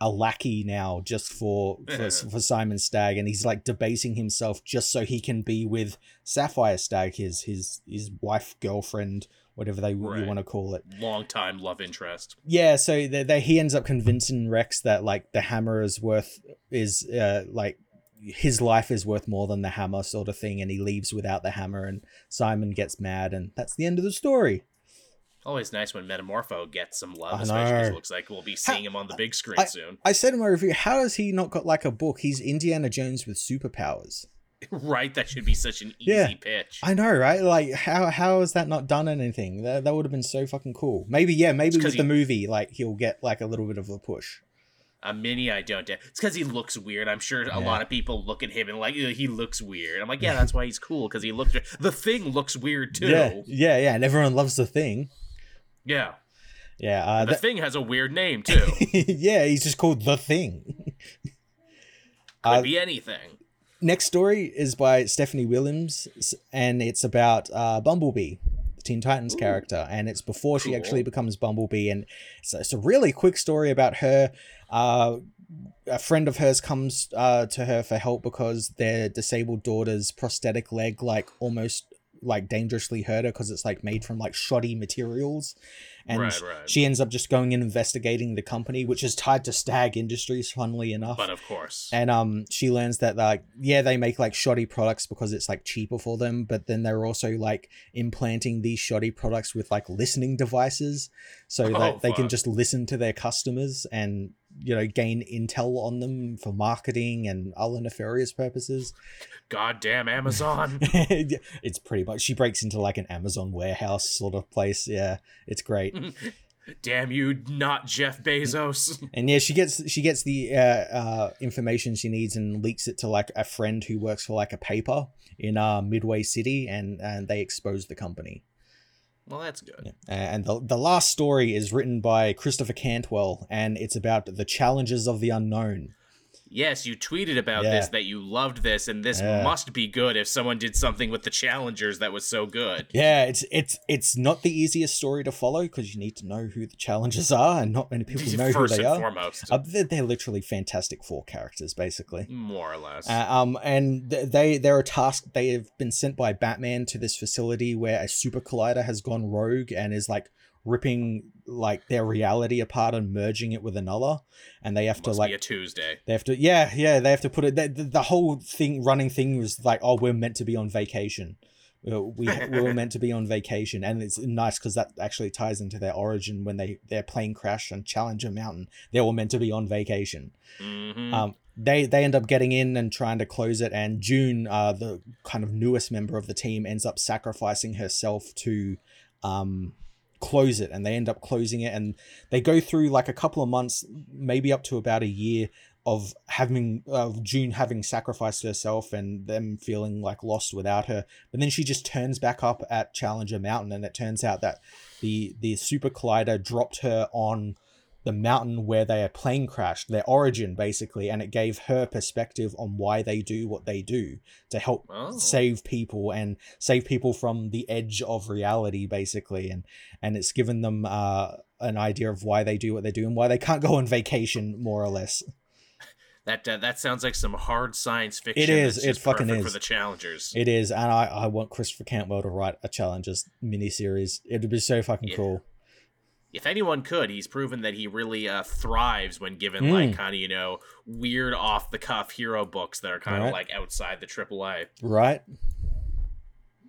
a lackey now just for, for for Simon Stagg and he's like debasing himself just so he can be with Sapphire Stagg his his his wife girlfriend whatever they you want to call it Long time love interest. yeah, so they, they, he ends up convincing Rex that like the hammer is worth is uh like his life is worth more than the hammer sort of thing, and he leaves without the hammer, and Simon gets mad, and that's the end of the story. Always nice when Metamorpho gets some love, especially because looks like we'll be seeing him on the big screen I- soon. I said in my review, how has he not got like a book? He's Indiana Jones with superpowers. right? That should be such an easy Yeah. pitch. I know, right? Like, how how has that not done anything? That that would have been so fucking cool. Maybe, yeah, maybe with the movie, like he'll get like a little bit of a push. A mini I don't. It's because he looks weird. I'm sure a lot of people look at him and like he looks weird. I'm like, yeah, that's why he's cool because he looks. The thing looks weird too. Yeah, Yeah. yeah, yeah, and everyone loves the thing. Yeah, uh, the that- thing has a weird name too. yeah, he's just called the thing. Could Uh, be anything. Next story is by Stephanie Williams, and it's about uh, Bumblebee, the Teen Titans Ooh. character, and it's before she Cool. actually becomes Bumblebee, and it's, it's a really quick story about her. Uh, a friend of hers comes uh, to her for help because their disabled daughter's prosthetic leg, like almost like dangerously hurt her because it's like made from like shoddy materials. And Right, right. she ends up just going and investigating the company which is tied to Stagg industries funnily enough. But of course, and um she learns that like yeah they make like shoddy products because it's like cheaper for them but then they're also like implanting these shoddy products with like listening devices so that Oh, they can just listen to their customers and you know gain intel on them for marketing and other nefarious purposes goddamn Amazon. it's pretty much she breaks into like an amazon warehouse sort of place yeah it's great Damn you, not Jeff Bezos. and yeah she gets she gets the uh, uh information she needs and leaks it to like a friend who works for like a paper in uh midway city and and they expose the company well, that's good. Yeah. and the, the last story is written by christopher cantwell and it's about the challengers of the unknown Yes, you tweeted about Yeah. this that you loved this, and this Yeah. must be good if someone did something with the challengers that was so good. yeah it's it's it's not the easiest story to follow because you need to know who the challengers are and not many people know who First they and are foremost, uh, they're, they're literally fantastic four characters basically more or less. Uh, um, and they they're a task. They have been sent by Batman to this facility where a super collider has gone rogue and is like ripping like their reality apart and merging it with another. And they have to like be a Tuesday. they have to yeah yeah they have to put it. The, the, the whole thing running thing was like oh we're meant to be on vacation. We we were meant to be on vacation, and it's nice because that actually ties into their origin when they their plane crashed on Challenger Mountain. They were meant to be on vacation. hmm Um, they they end up getting in and trying to close it, and June, uh, the kind of newest member of the team, ends up sacrificing herself to um, close it, and they end up closing it, and they go through like a couple of months, maybe up to about a year of having of June having sacrificed herself and them feeling like lost without her. But then she just turns back up at Challenger Mountain, and it turns out that the the super collider dropped her on the mountain where their plane crashed, their origin basically, and it gave her perspective on why they do what they do to help Oh. save people and save people from the edge of reality basically and and it's given them uh an idea of why they do what they do and why they can't go on vacation more or less That uh, that sounds like some hard science fiction. It is, it fucking is. for the challengers. it is and i i want christopher cantwell to write a challengers miniseries it'd be so fucking Yeah. cool if anyone could, he's proven that he really uh, thrives when given Mm. like kind of you know weird off the cuff hero books that are kind of Right. like outside the AAA. right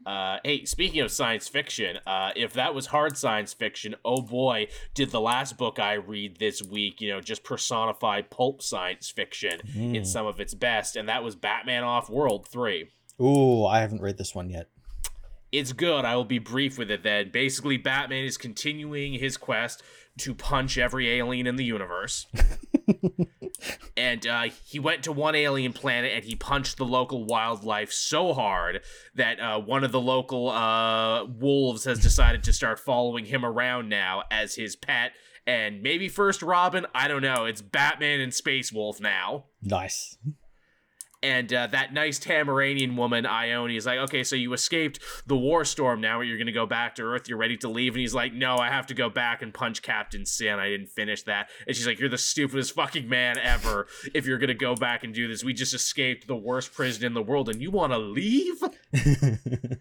Uh, hey, speaking of science fiction, uh, if that was hard science fiction, oh boy, did the last book I read this week, you know, just personify pulp science fiction mm. in some of its best, and that was Batman Off World 3. Ooh, I haven't read this one yet. It's good. I will be brief with it then. Basically, Batman is continuing his quest to punch every alien in the universe. and uh, he went to one alien planet and he punched the local wildlife so hard that uh, one of the local uh, wolves has decided to start following him around now as his pet. And maybe first Robin, I don't know. It's Batman and Space Wolf now. Nice. And uh, that nice Tamaranian woman, Ione, is like, okay, so you escaped the war storm. Now you're going to go back to Earth. You're ready to leave. And he's like, no, I have to go back and punch Captain Sin. I didn't finish that. And she's like, you're the stupidest fucking man ever if you're going to go back and do this. We just escaped the worst prison in the world and you want to leave?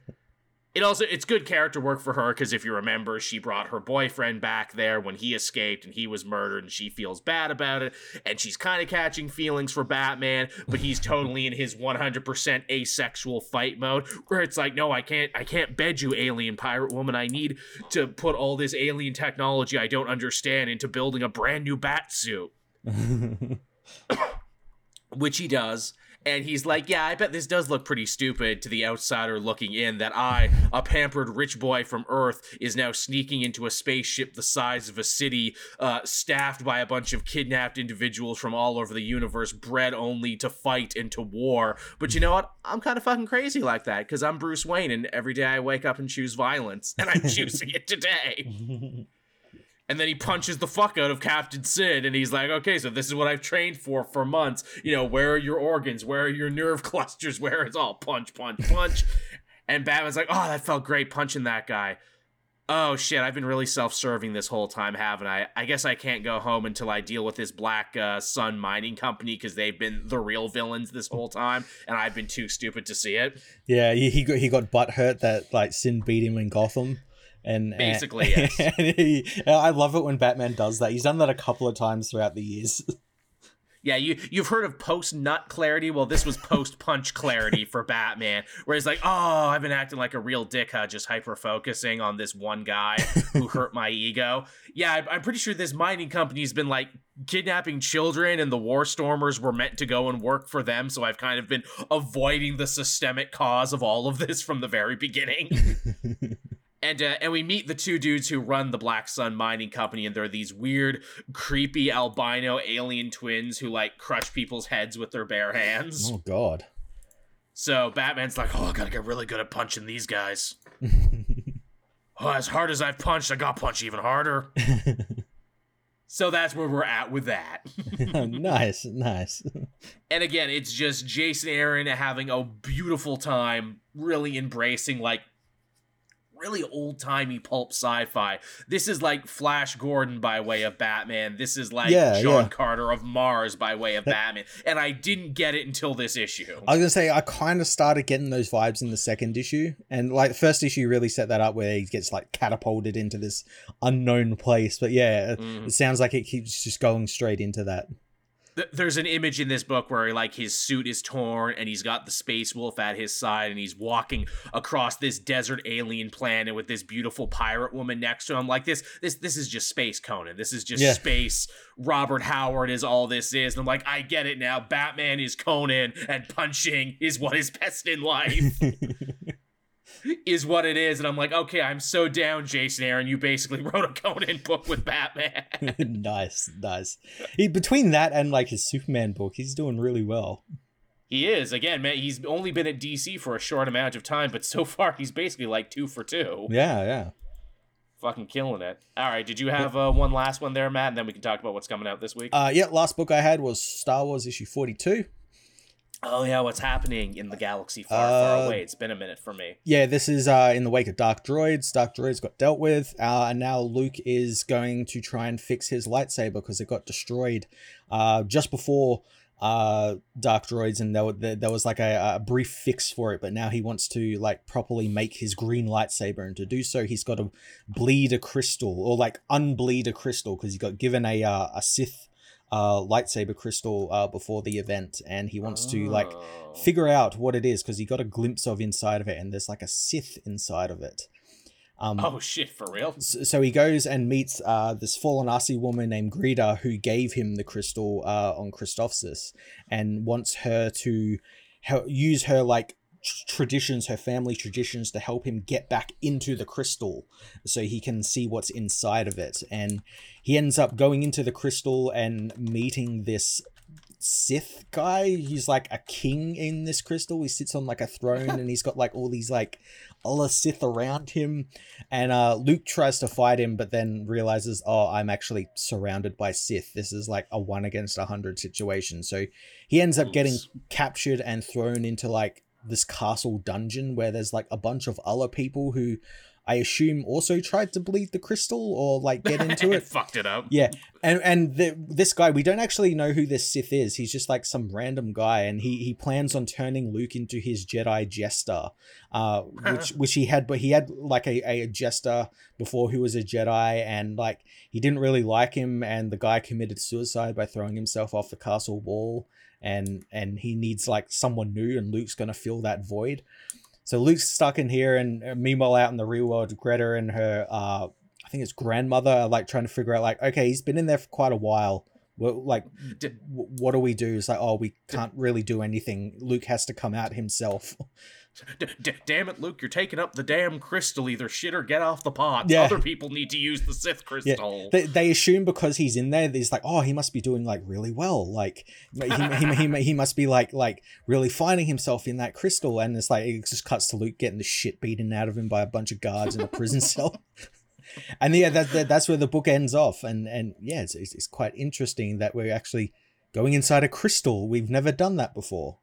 it also it's good character work for her because if you remember she brought her boyfriend back there when he escaped and he was murdered and she feels bad about it. And she's kind of catching feelings for batman but he's totally in his 100% asexual fight mode where it's like no i can't i can't bed you alien pirate woman. I need to put all this alien technology i don't understand into building a brand new bat suit. Which he does and he's like, "Yeah, I bet this does look pretty stupid to the outsider looking in that I, a pampered rich boy from Earth, is now sneaking into a spaceship the size of a city, uh, staffed by a bunch of kidnapped individuals from all over the universe, bred only to fight and to war. But you know what? I'm kind of fucking crazy like that because I'm Bruce Wayne, and every day I wake up and choose violence, and I'm choosing it today." and then he punches the fuck out of Captain Sin, and he's like, "Okay, so this is what I've trained for for months. You know, where are your organs? Where are your nerve clusters? Where it's all punch, punch, punch." and Batman's like, "Oh, that felt great punching that guy." Oh shit, I've been really self-serving this whole time, haven't I? I guess I can't go home until I deal with this Black uh, Sun Mining Company because they've been the real villains this whole time, and I've been too stupid to see it. Yeah, he got he got butt hurt that like Sin beat him in Gotham and uh, basically and, yes. And he, I love it when Batman does that. He's done that a couple of times throughout the years. Yeah, you you've heard of post nut clarity. Well, this was post punch clarity for Batman, where he's like, "Oh, I've been acting like a real dickhead, just hyper focusing on this one guy who hurt my ego." Yeah, I'm pretty sure this mining company's been like kidnapping children, and the War Stormers were meant to go and work for them. So I've kind of been avoiding the systemic cause of all of this from the very beginning. And uh, and we meet the two dudes who run the Black Sun Mining Company, and they're these weird, creepy albino alien twins who like crush people's heads with their bare hands. Oh God! So Batman's like, "Oh, I gotta get really good at punching these guys." oh, as hard as I've punched, I got punch even harder. so that's where we're at with that. nice, nice. And again, it's just Jason Aaron having a beautiful time, really embracing like really old timey pulp sci fi. This is like Flash Gordon by way of Batman. This is like yeah, John yeah. Carter of Mars by way of Batman. And I didn't get it until this issue. I was gonna say I kind of started getting those vibes in the second issue, and like the first issue really set that up where he gets like catapulted into this unknown place. But yeah, mm. it sounds like it keeps just going straight into that there's an image in this book where like his suit is torn and he's got the space wolf at his side and he's walking across this desert alien planet with this beautiful pirate woman next to him. Like this this this is just space conan. This is just yeah. space. Robert howard is all this is. And i'm like i get it now. Batman is conan and punching is what is best in life is what it is. And I'm like, okay, I'm so down, Jason Aaron. You basically wrote a Conan book with Batman. nice, nice. He, between that and like his Superman book, he's doing really well. He is. Again, man, he's only been at DC for a short amount of time, but so far he's basically like two for two. Yeah, yeah. Fucking killing it. All right, did you have uh, one last one there, Matt? And then we can talk about what's coming out this week. Uh, yeah, last book I had was Star Wars issue 42. Oh yeah, what's happening in the galaxy far, uh, far away? It's been a minute for me. Yeah, this is uh, in the wake of Dark Droids. Dark Droids got dealt with, uh, and now Luke is going to try and fix his lightsaber because it got destroyed uh, just before uh, Dark Droids, and there, there, there was like a, a, brief fix for it. But now he wants to like properly make his green lightsaber, and to do so, he's got to bleed a crystal or like unbleed a crystal because he got given a uh, a Sith uh, lightsaber crystal uh, before the event, and he wants to like Oh. figure out what it is because he got a glimpse of inside of it, and there's like a Sith inside of it. Um, Oh shit, for real? so he goes and meets uh, this fallen Asi woman named Greta who gave him the crystal uh, on Christophsis and wants her to use her like traditions, her family traditions to help him get back into the crystal so he can see what's inside of it. And he ends up going into the crystal and meeting this Sith guy. He's like a king in this crystal. He sits on like a throne and he's got like all these like other Sith around him. And uh, Luke tries to fight him, but then realizes, oh, I'm actually surrounded by Sith. This is like a one against a hundred situation. So he ends up getting captured and thrown into like this castle dungeon where there's like a bunch of other people who I assume also tried to bleed the crystal or like get into it. Fucked it up. Yeah, and and the, this guy, we don't actually know who this Sith is. He's just like some random guy, and he he plans on turning Luke into his Jedi jester, uh, which which he had, but he had like a, a jester before who was a Jedi, and like he didn't really like him, and the guy committed suicide by throwing himself off the castle wall, and and he needs like someone new, and Luke's gonna fill that void. So Luke's stuck in here, and uh, meanwhile, out in the real world, Greta and her, uh, I think it's grandmother, are like trying to figure out, like, okay, he's been in there for quite a while. Well, like, D- w- what do we do? It's like, oh, we can't really do anything. Luke has to come out himself. Damn it, Luke! You're taking up the damn crystal. Either shit or get off the pot. Yeah. Other people need to use the Sith crystal. they, they assume because he's in there, he's like, oh, he must be doing like really well. Like, he, he, he, he must be like like really finding himself in that crystal. And it's like it just cuts to Luke getting the shit beaten out of him by a bunch of guards in a prison cell. And yeah, that, that that's where the book ends off. And and yeah, it's, it's it's quite interesting that we're actually going inside a crystal. We've never done that before.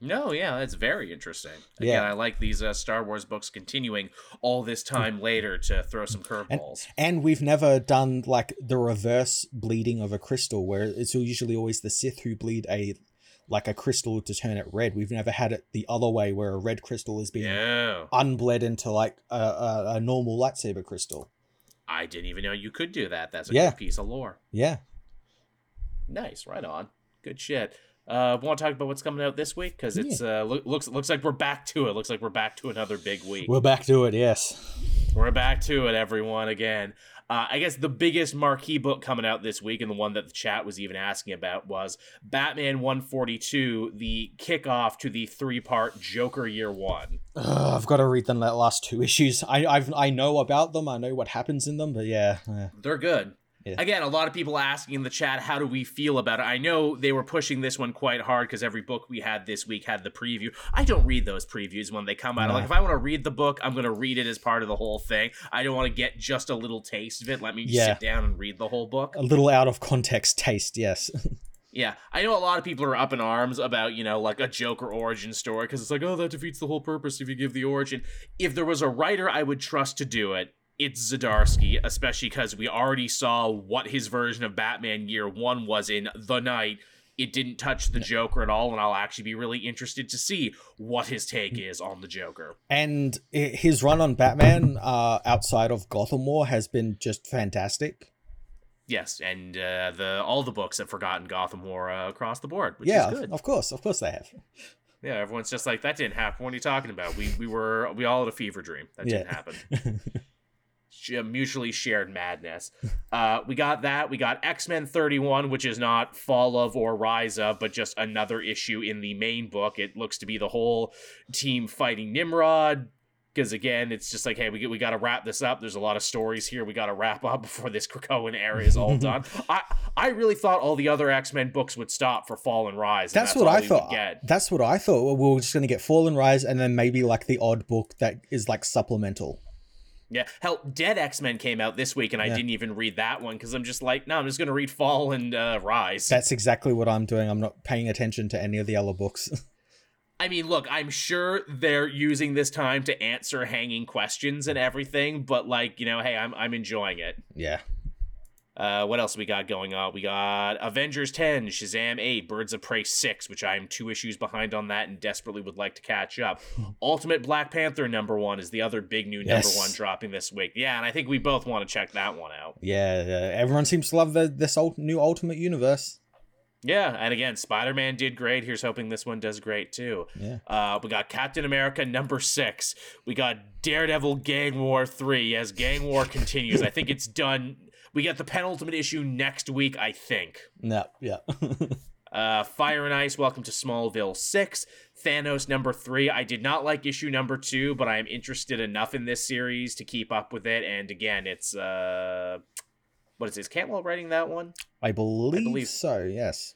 No, yeah, that's very interesting. Again, Yeah. I like these uh, Star Wars books continuing all this time later to throw some curveballs. And we've never done like the reverse bleeding of a crystal, where it's usually always the Sith who bleed a like a crystal to turn it red. We've never had it the other way, where a red crystal is being Yeah, unbled into like a, a, a normal lightsaber crystal. I didn't even know you could do that. That's a Yeah. good piece of lore. Yeah. Nice, right on. Good shit. Uh, want to talk about what's coming out this week because it's uh loo- looks looks like we're back to it. Looks like we're back to another big week. We're back to it. Yes. We're back to it, everyone, again. Uh, I guess the biggest marquee book coming out this week, and the one that the chat was even asking about, was Batman 142, the kickoff to the three part Joker Year One. I've got to read them that last two issues. I I've I know about them. I know what happens in them, but yeah. yeah. They're good. Yeah. Again, a lot of people asking in the chat, how do we feel about it? I know they were pushing this one quite hard because every book we had this week had the preview. I don't read those previews when they come out. Like, if I want to read the book, I'm going to read it as part of the whole thing. I don't want to get just a little taste of it. Let me Yeah. sit down and read the whole book. A little out of context taste. Yes. Yeah, I know a lot of people are up in arms about, you know, like a Joker origin story because it's like, oh, that defeats the whole purpose if you give the origin. If there was a writer I would trust to do it, it's Zdarsky, especially because we already saw what his version of Batman Year One was in The Knight. It didn't touch the Joker at all, and I'll actually be really interested to see what his take is on the Joker. and his run on Batman, uh, outside of Gotham War, has been just fantastic. Yes, and uh, the all the books have forgotten Gotham War uh, across the board, which yeah, is good. of course, of course they have. Yeah, everyone's just like that didn't happen. What are you talking about? We we were we all had a fever dream. That didn't happen. Mutually shared madness. Uh, we got that. We got X Men 31, which is not Fall of or Rise of, but just another issue in the main book. It looks to be the whole team fighting Nimrod. Because again, it's just like, hey, we, we got to wrap this up. There's a lot of stories here we got to wrap up before this Krakoan era is all done. I I really thought all the other X Men books would stop for Fall and Rise. and That's, what I thought. Get. That's what I thought. We were just gonna get Fall and Rise, and then maybe like the odd book that is like supplemental. Yeah, hell, Dead X Men came out this week, and I didn't even read that one because I'm just like, no, I'm just gonna read Fall and uh, Rise. That's exactly what I'm doing. I'm not paying attention to any of the other books. I mean, look, I'm sure they're using this time to answer hanging questions and everything, but like, you know, hey, I'm I'm enjoying it. yeah. Uh, what else we got going on? We got Avengers 10, Shazam 8, Birds of Prey 6, which I'm two issues behind on that and desperately would like to catch up. Ultimate Black Panther number one is the other big new number one dropping this week. Yeah, and I think we both want to check that one out. Yeah, yeah. Everyone seems to love the, this old new Ultimate Universe. Yeah, and again, Spider Man did great. Here's hoping this one does great too. Yeah. Uh, we got Captain America number six. We got Daredevil Gang War three. As Gang War continues, I think it's done. We get the penultimate issue next week, I think. No, yeah. Uh, Fire and Ice, Welcome to Smallville 6. Thanos number 3. I did not like issue number 2, but I am interested enough in this series to keep up with it. And again, it's. uh What is this? Cantwell writing that one? I believe, believe- so, yes.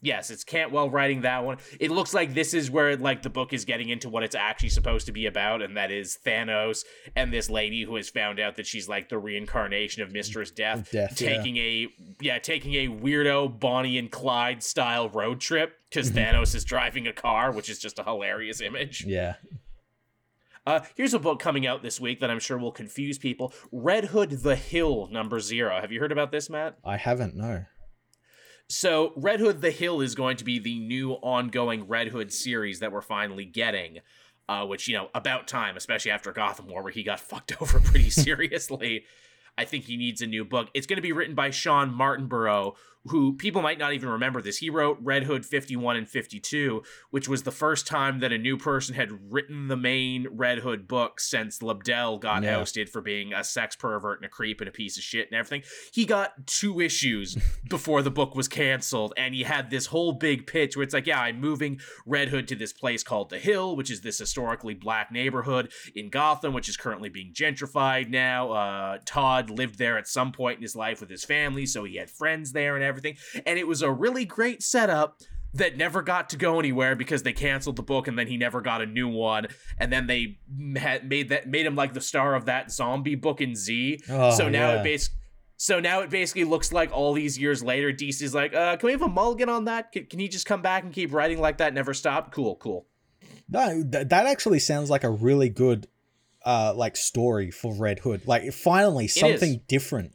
Yes, it's Cantwell writing that one. It looks like this is where like the book is getting into what it's actually supposed to be about, and that is Thanos and this lady who has found out that she's like the reincarnation of Mistress Death, Death, yeah. taking a yeah, taking a weirdo Bonnie and Clyde style road trip because Thanos is driving a car, which is just a hilarious image. Yeah. Uh, here's a book coming out this week that I'm sure will confuse people: Red Hood: The Hill, number zero. Have you heard about this, Matt? I haven't, no. So, Red Hood the Hill is going to be the new ongoing Red Hood series that we're finally getting. Uh, which, you know, about time, especially after Gotham War, where he got fucked over pretty seriously. I think he needs a new book. It's going to be written by Shawn Martinbrough, who people might not even remember this. He wrote Red Hood 51 and 52, which was the first time that a new person had written the main Red Hood book since Lobdell got Yeah. ousted for being a sex pervert and a creep and a piece of shit and everything. He got two issues before the book was canceled, and he had this whole big pitch where it's like, yeah, I'm moving Red Hood to this place called The Hill, which is this historically black neighborhood in Gotham, which is currently being gentrified now. Uh, Todd lived there at some point in his life with his family, so he had friends there and everything. And it was a really great setup that never got to go anywhere because they canceled the book and then he never got a new one and then they had made that made him like the star of that zombie book in Z. Oh, so now yeah. it basically so now it basically looks like all these years later, DC's like, uh, can we have a mulligan on that? Can, can he just come back and keep writing like that, never stop? Cool, cool. No, th- that actually sounds like a really good uh like story for Red Hood. Like finally something different.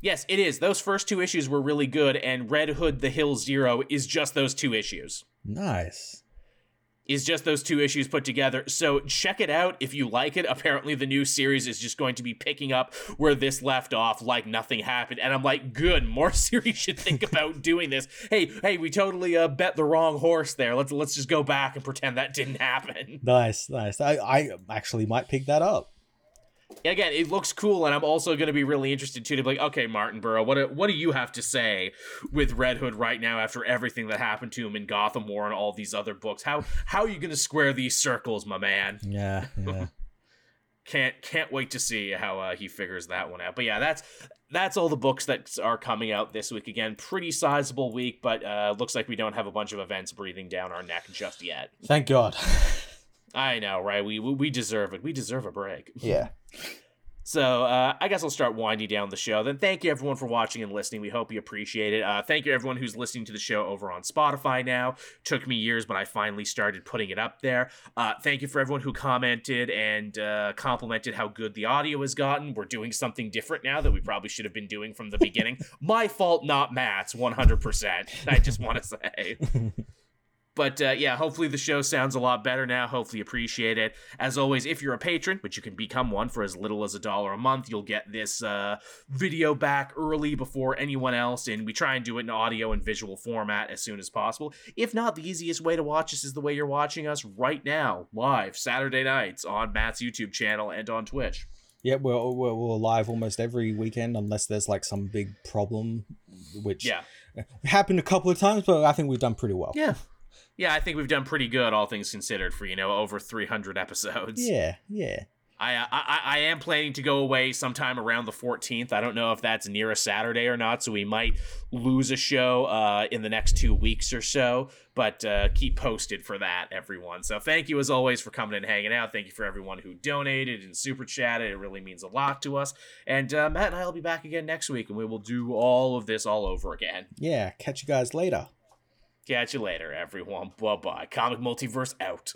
Yes, it is. Those first two issues were really good, and Red Hood The Hill Zero is just those two issues. Nice. Is just those two issues put together. So check it out if you like it. Apparently, the new series is just going to be picking up where this left off, like nothing happened. And I'm like, good. More series should think about doing this. Hey, hey, we totally uh, bet the wrong horse there. Let's let's just go back and pretend that didn't happen. Nice, nice. I, I actually might pick that up. Again, it looks cool, and I'm also going to be really interested too to be like, okay, Martinbrough, what do- what do you have to say with Red Hood right now after everything that happened to him in Gotham War and all these other books? How how are you going to square these circles, my man? Yeah, yeah. Can't can't wait to see how uh, he figures that one out. But yeah, that's that's all the books that are coming out this week. Again, pretty sizable week, but uh, looks like we don't have a bunch of events breathing down our neck just yet. Thank God. I know, right? We we deserve it. We deserve a break. yeah. So uh, I guess I'll start winding down the show. Then thank you everyone for watching and listening. We hope you appreciate it. Uh, thank you everyone who's listening to the show over on Spotify now. Took me years, but I finally started putting it up there. Uh, thank you for everyone who commented and uh, complimented how good the audio has gotten. We're doing something different now that we probably should have been doing from the beginning. My fault, not Matt's, 100%. I just want to say. But uh, yeah, hopefully the show sounds a lot better now. Hopefully you appreciate it. As always, if you're a patron, which you can become one for as little as a dollar a month, you'll get this uh, video back early before anyone else. And we try and do it in audio and visual format as soon as possible. If not, the easiest way to watch us is the way you're watching us right now, live, Saturday nights on Matt's YouTube channel and on Twitch. Yeah, we're, we're, we're live almost every weekend unless there's like some big problem, which Yeah. happened a couple of times, but I think we've done pretty well. Yeah. Yeah, I think we've done pretty good, all things considered, for, you know, over 300 episodes. Yeah, yeah. I, I I am planning to go away sometime around the 14th. I don't know if that's near a Saturday or not, so we might lose a show uh, in the next two weeks or so. But uh, keep posted for that, everyone. So thank you as always for coming and hanging out. Thank you for everyone who donated and super chatted. It really means a lot to us. And uh, Matt and I will be back again next week, and we will do all of this all over again. Yeah, catch you guys later. Catch you later, everyone. Bye bye. Comic Multiverse out.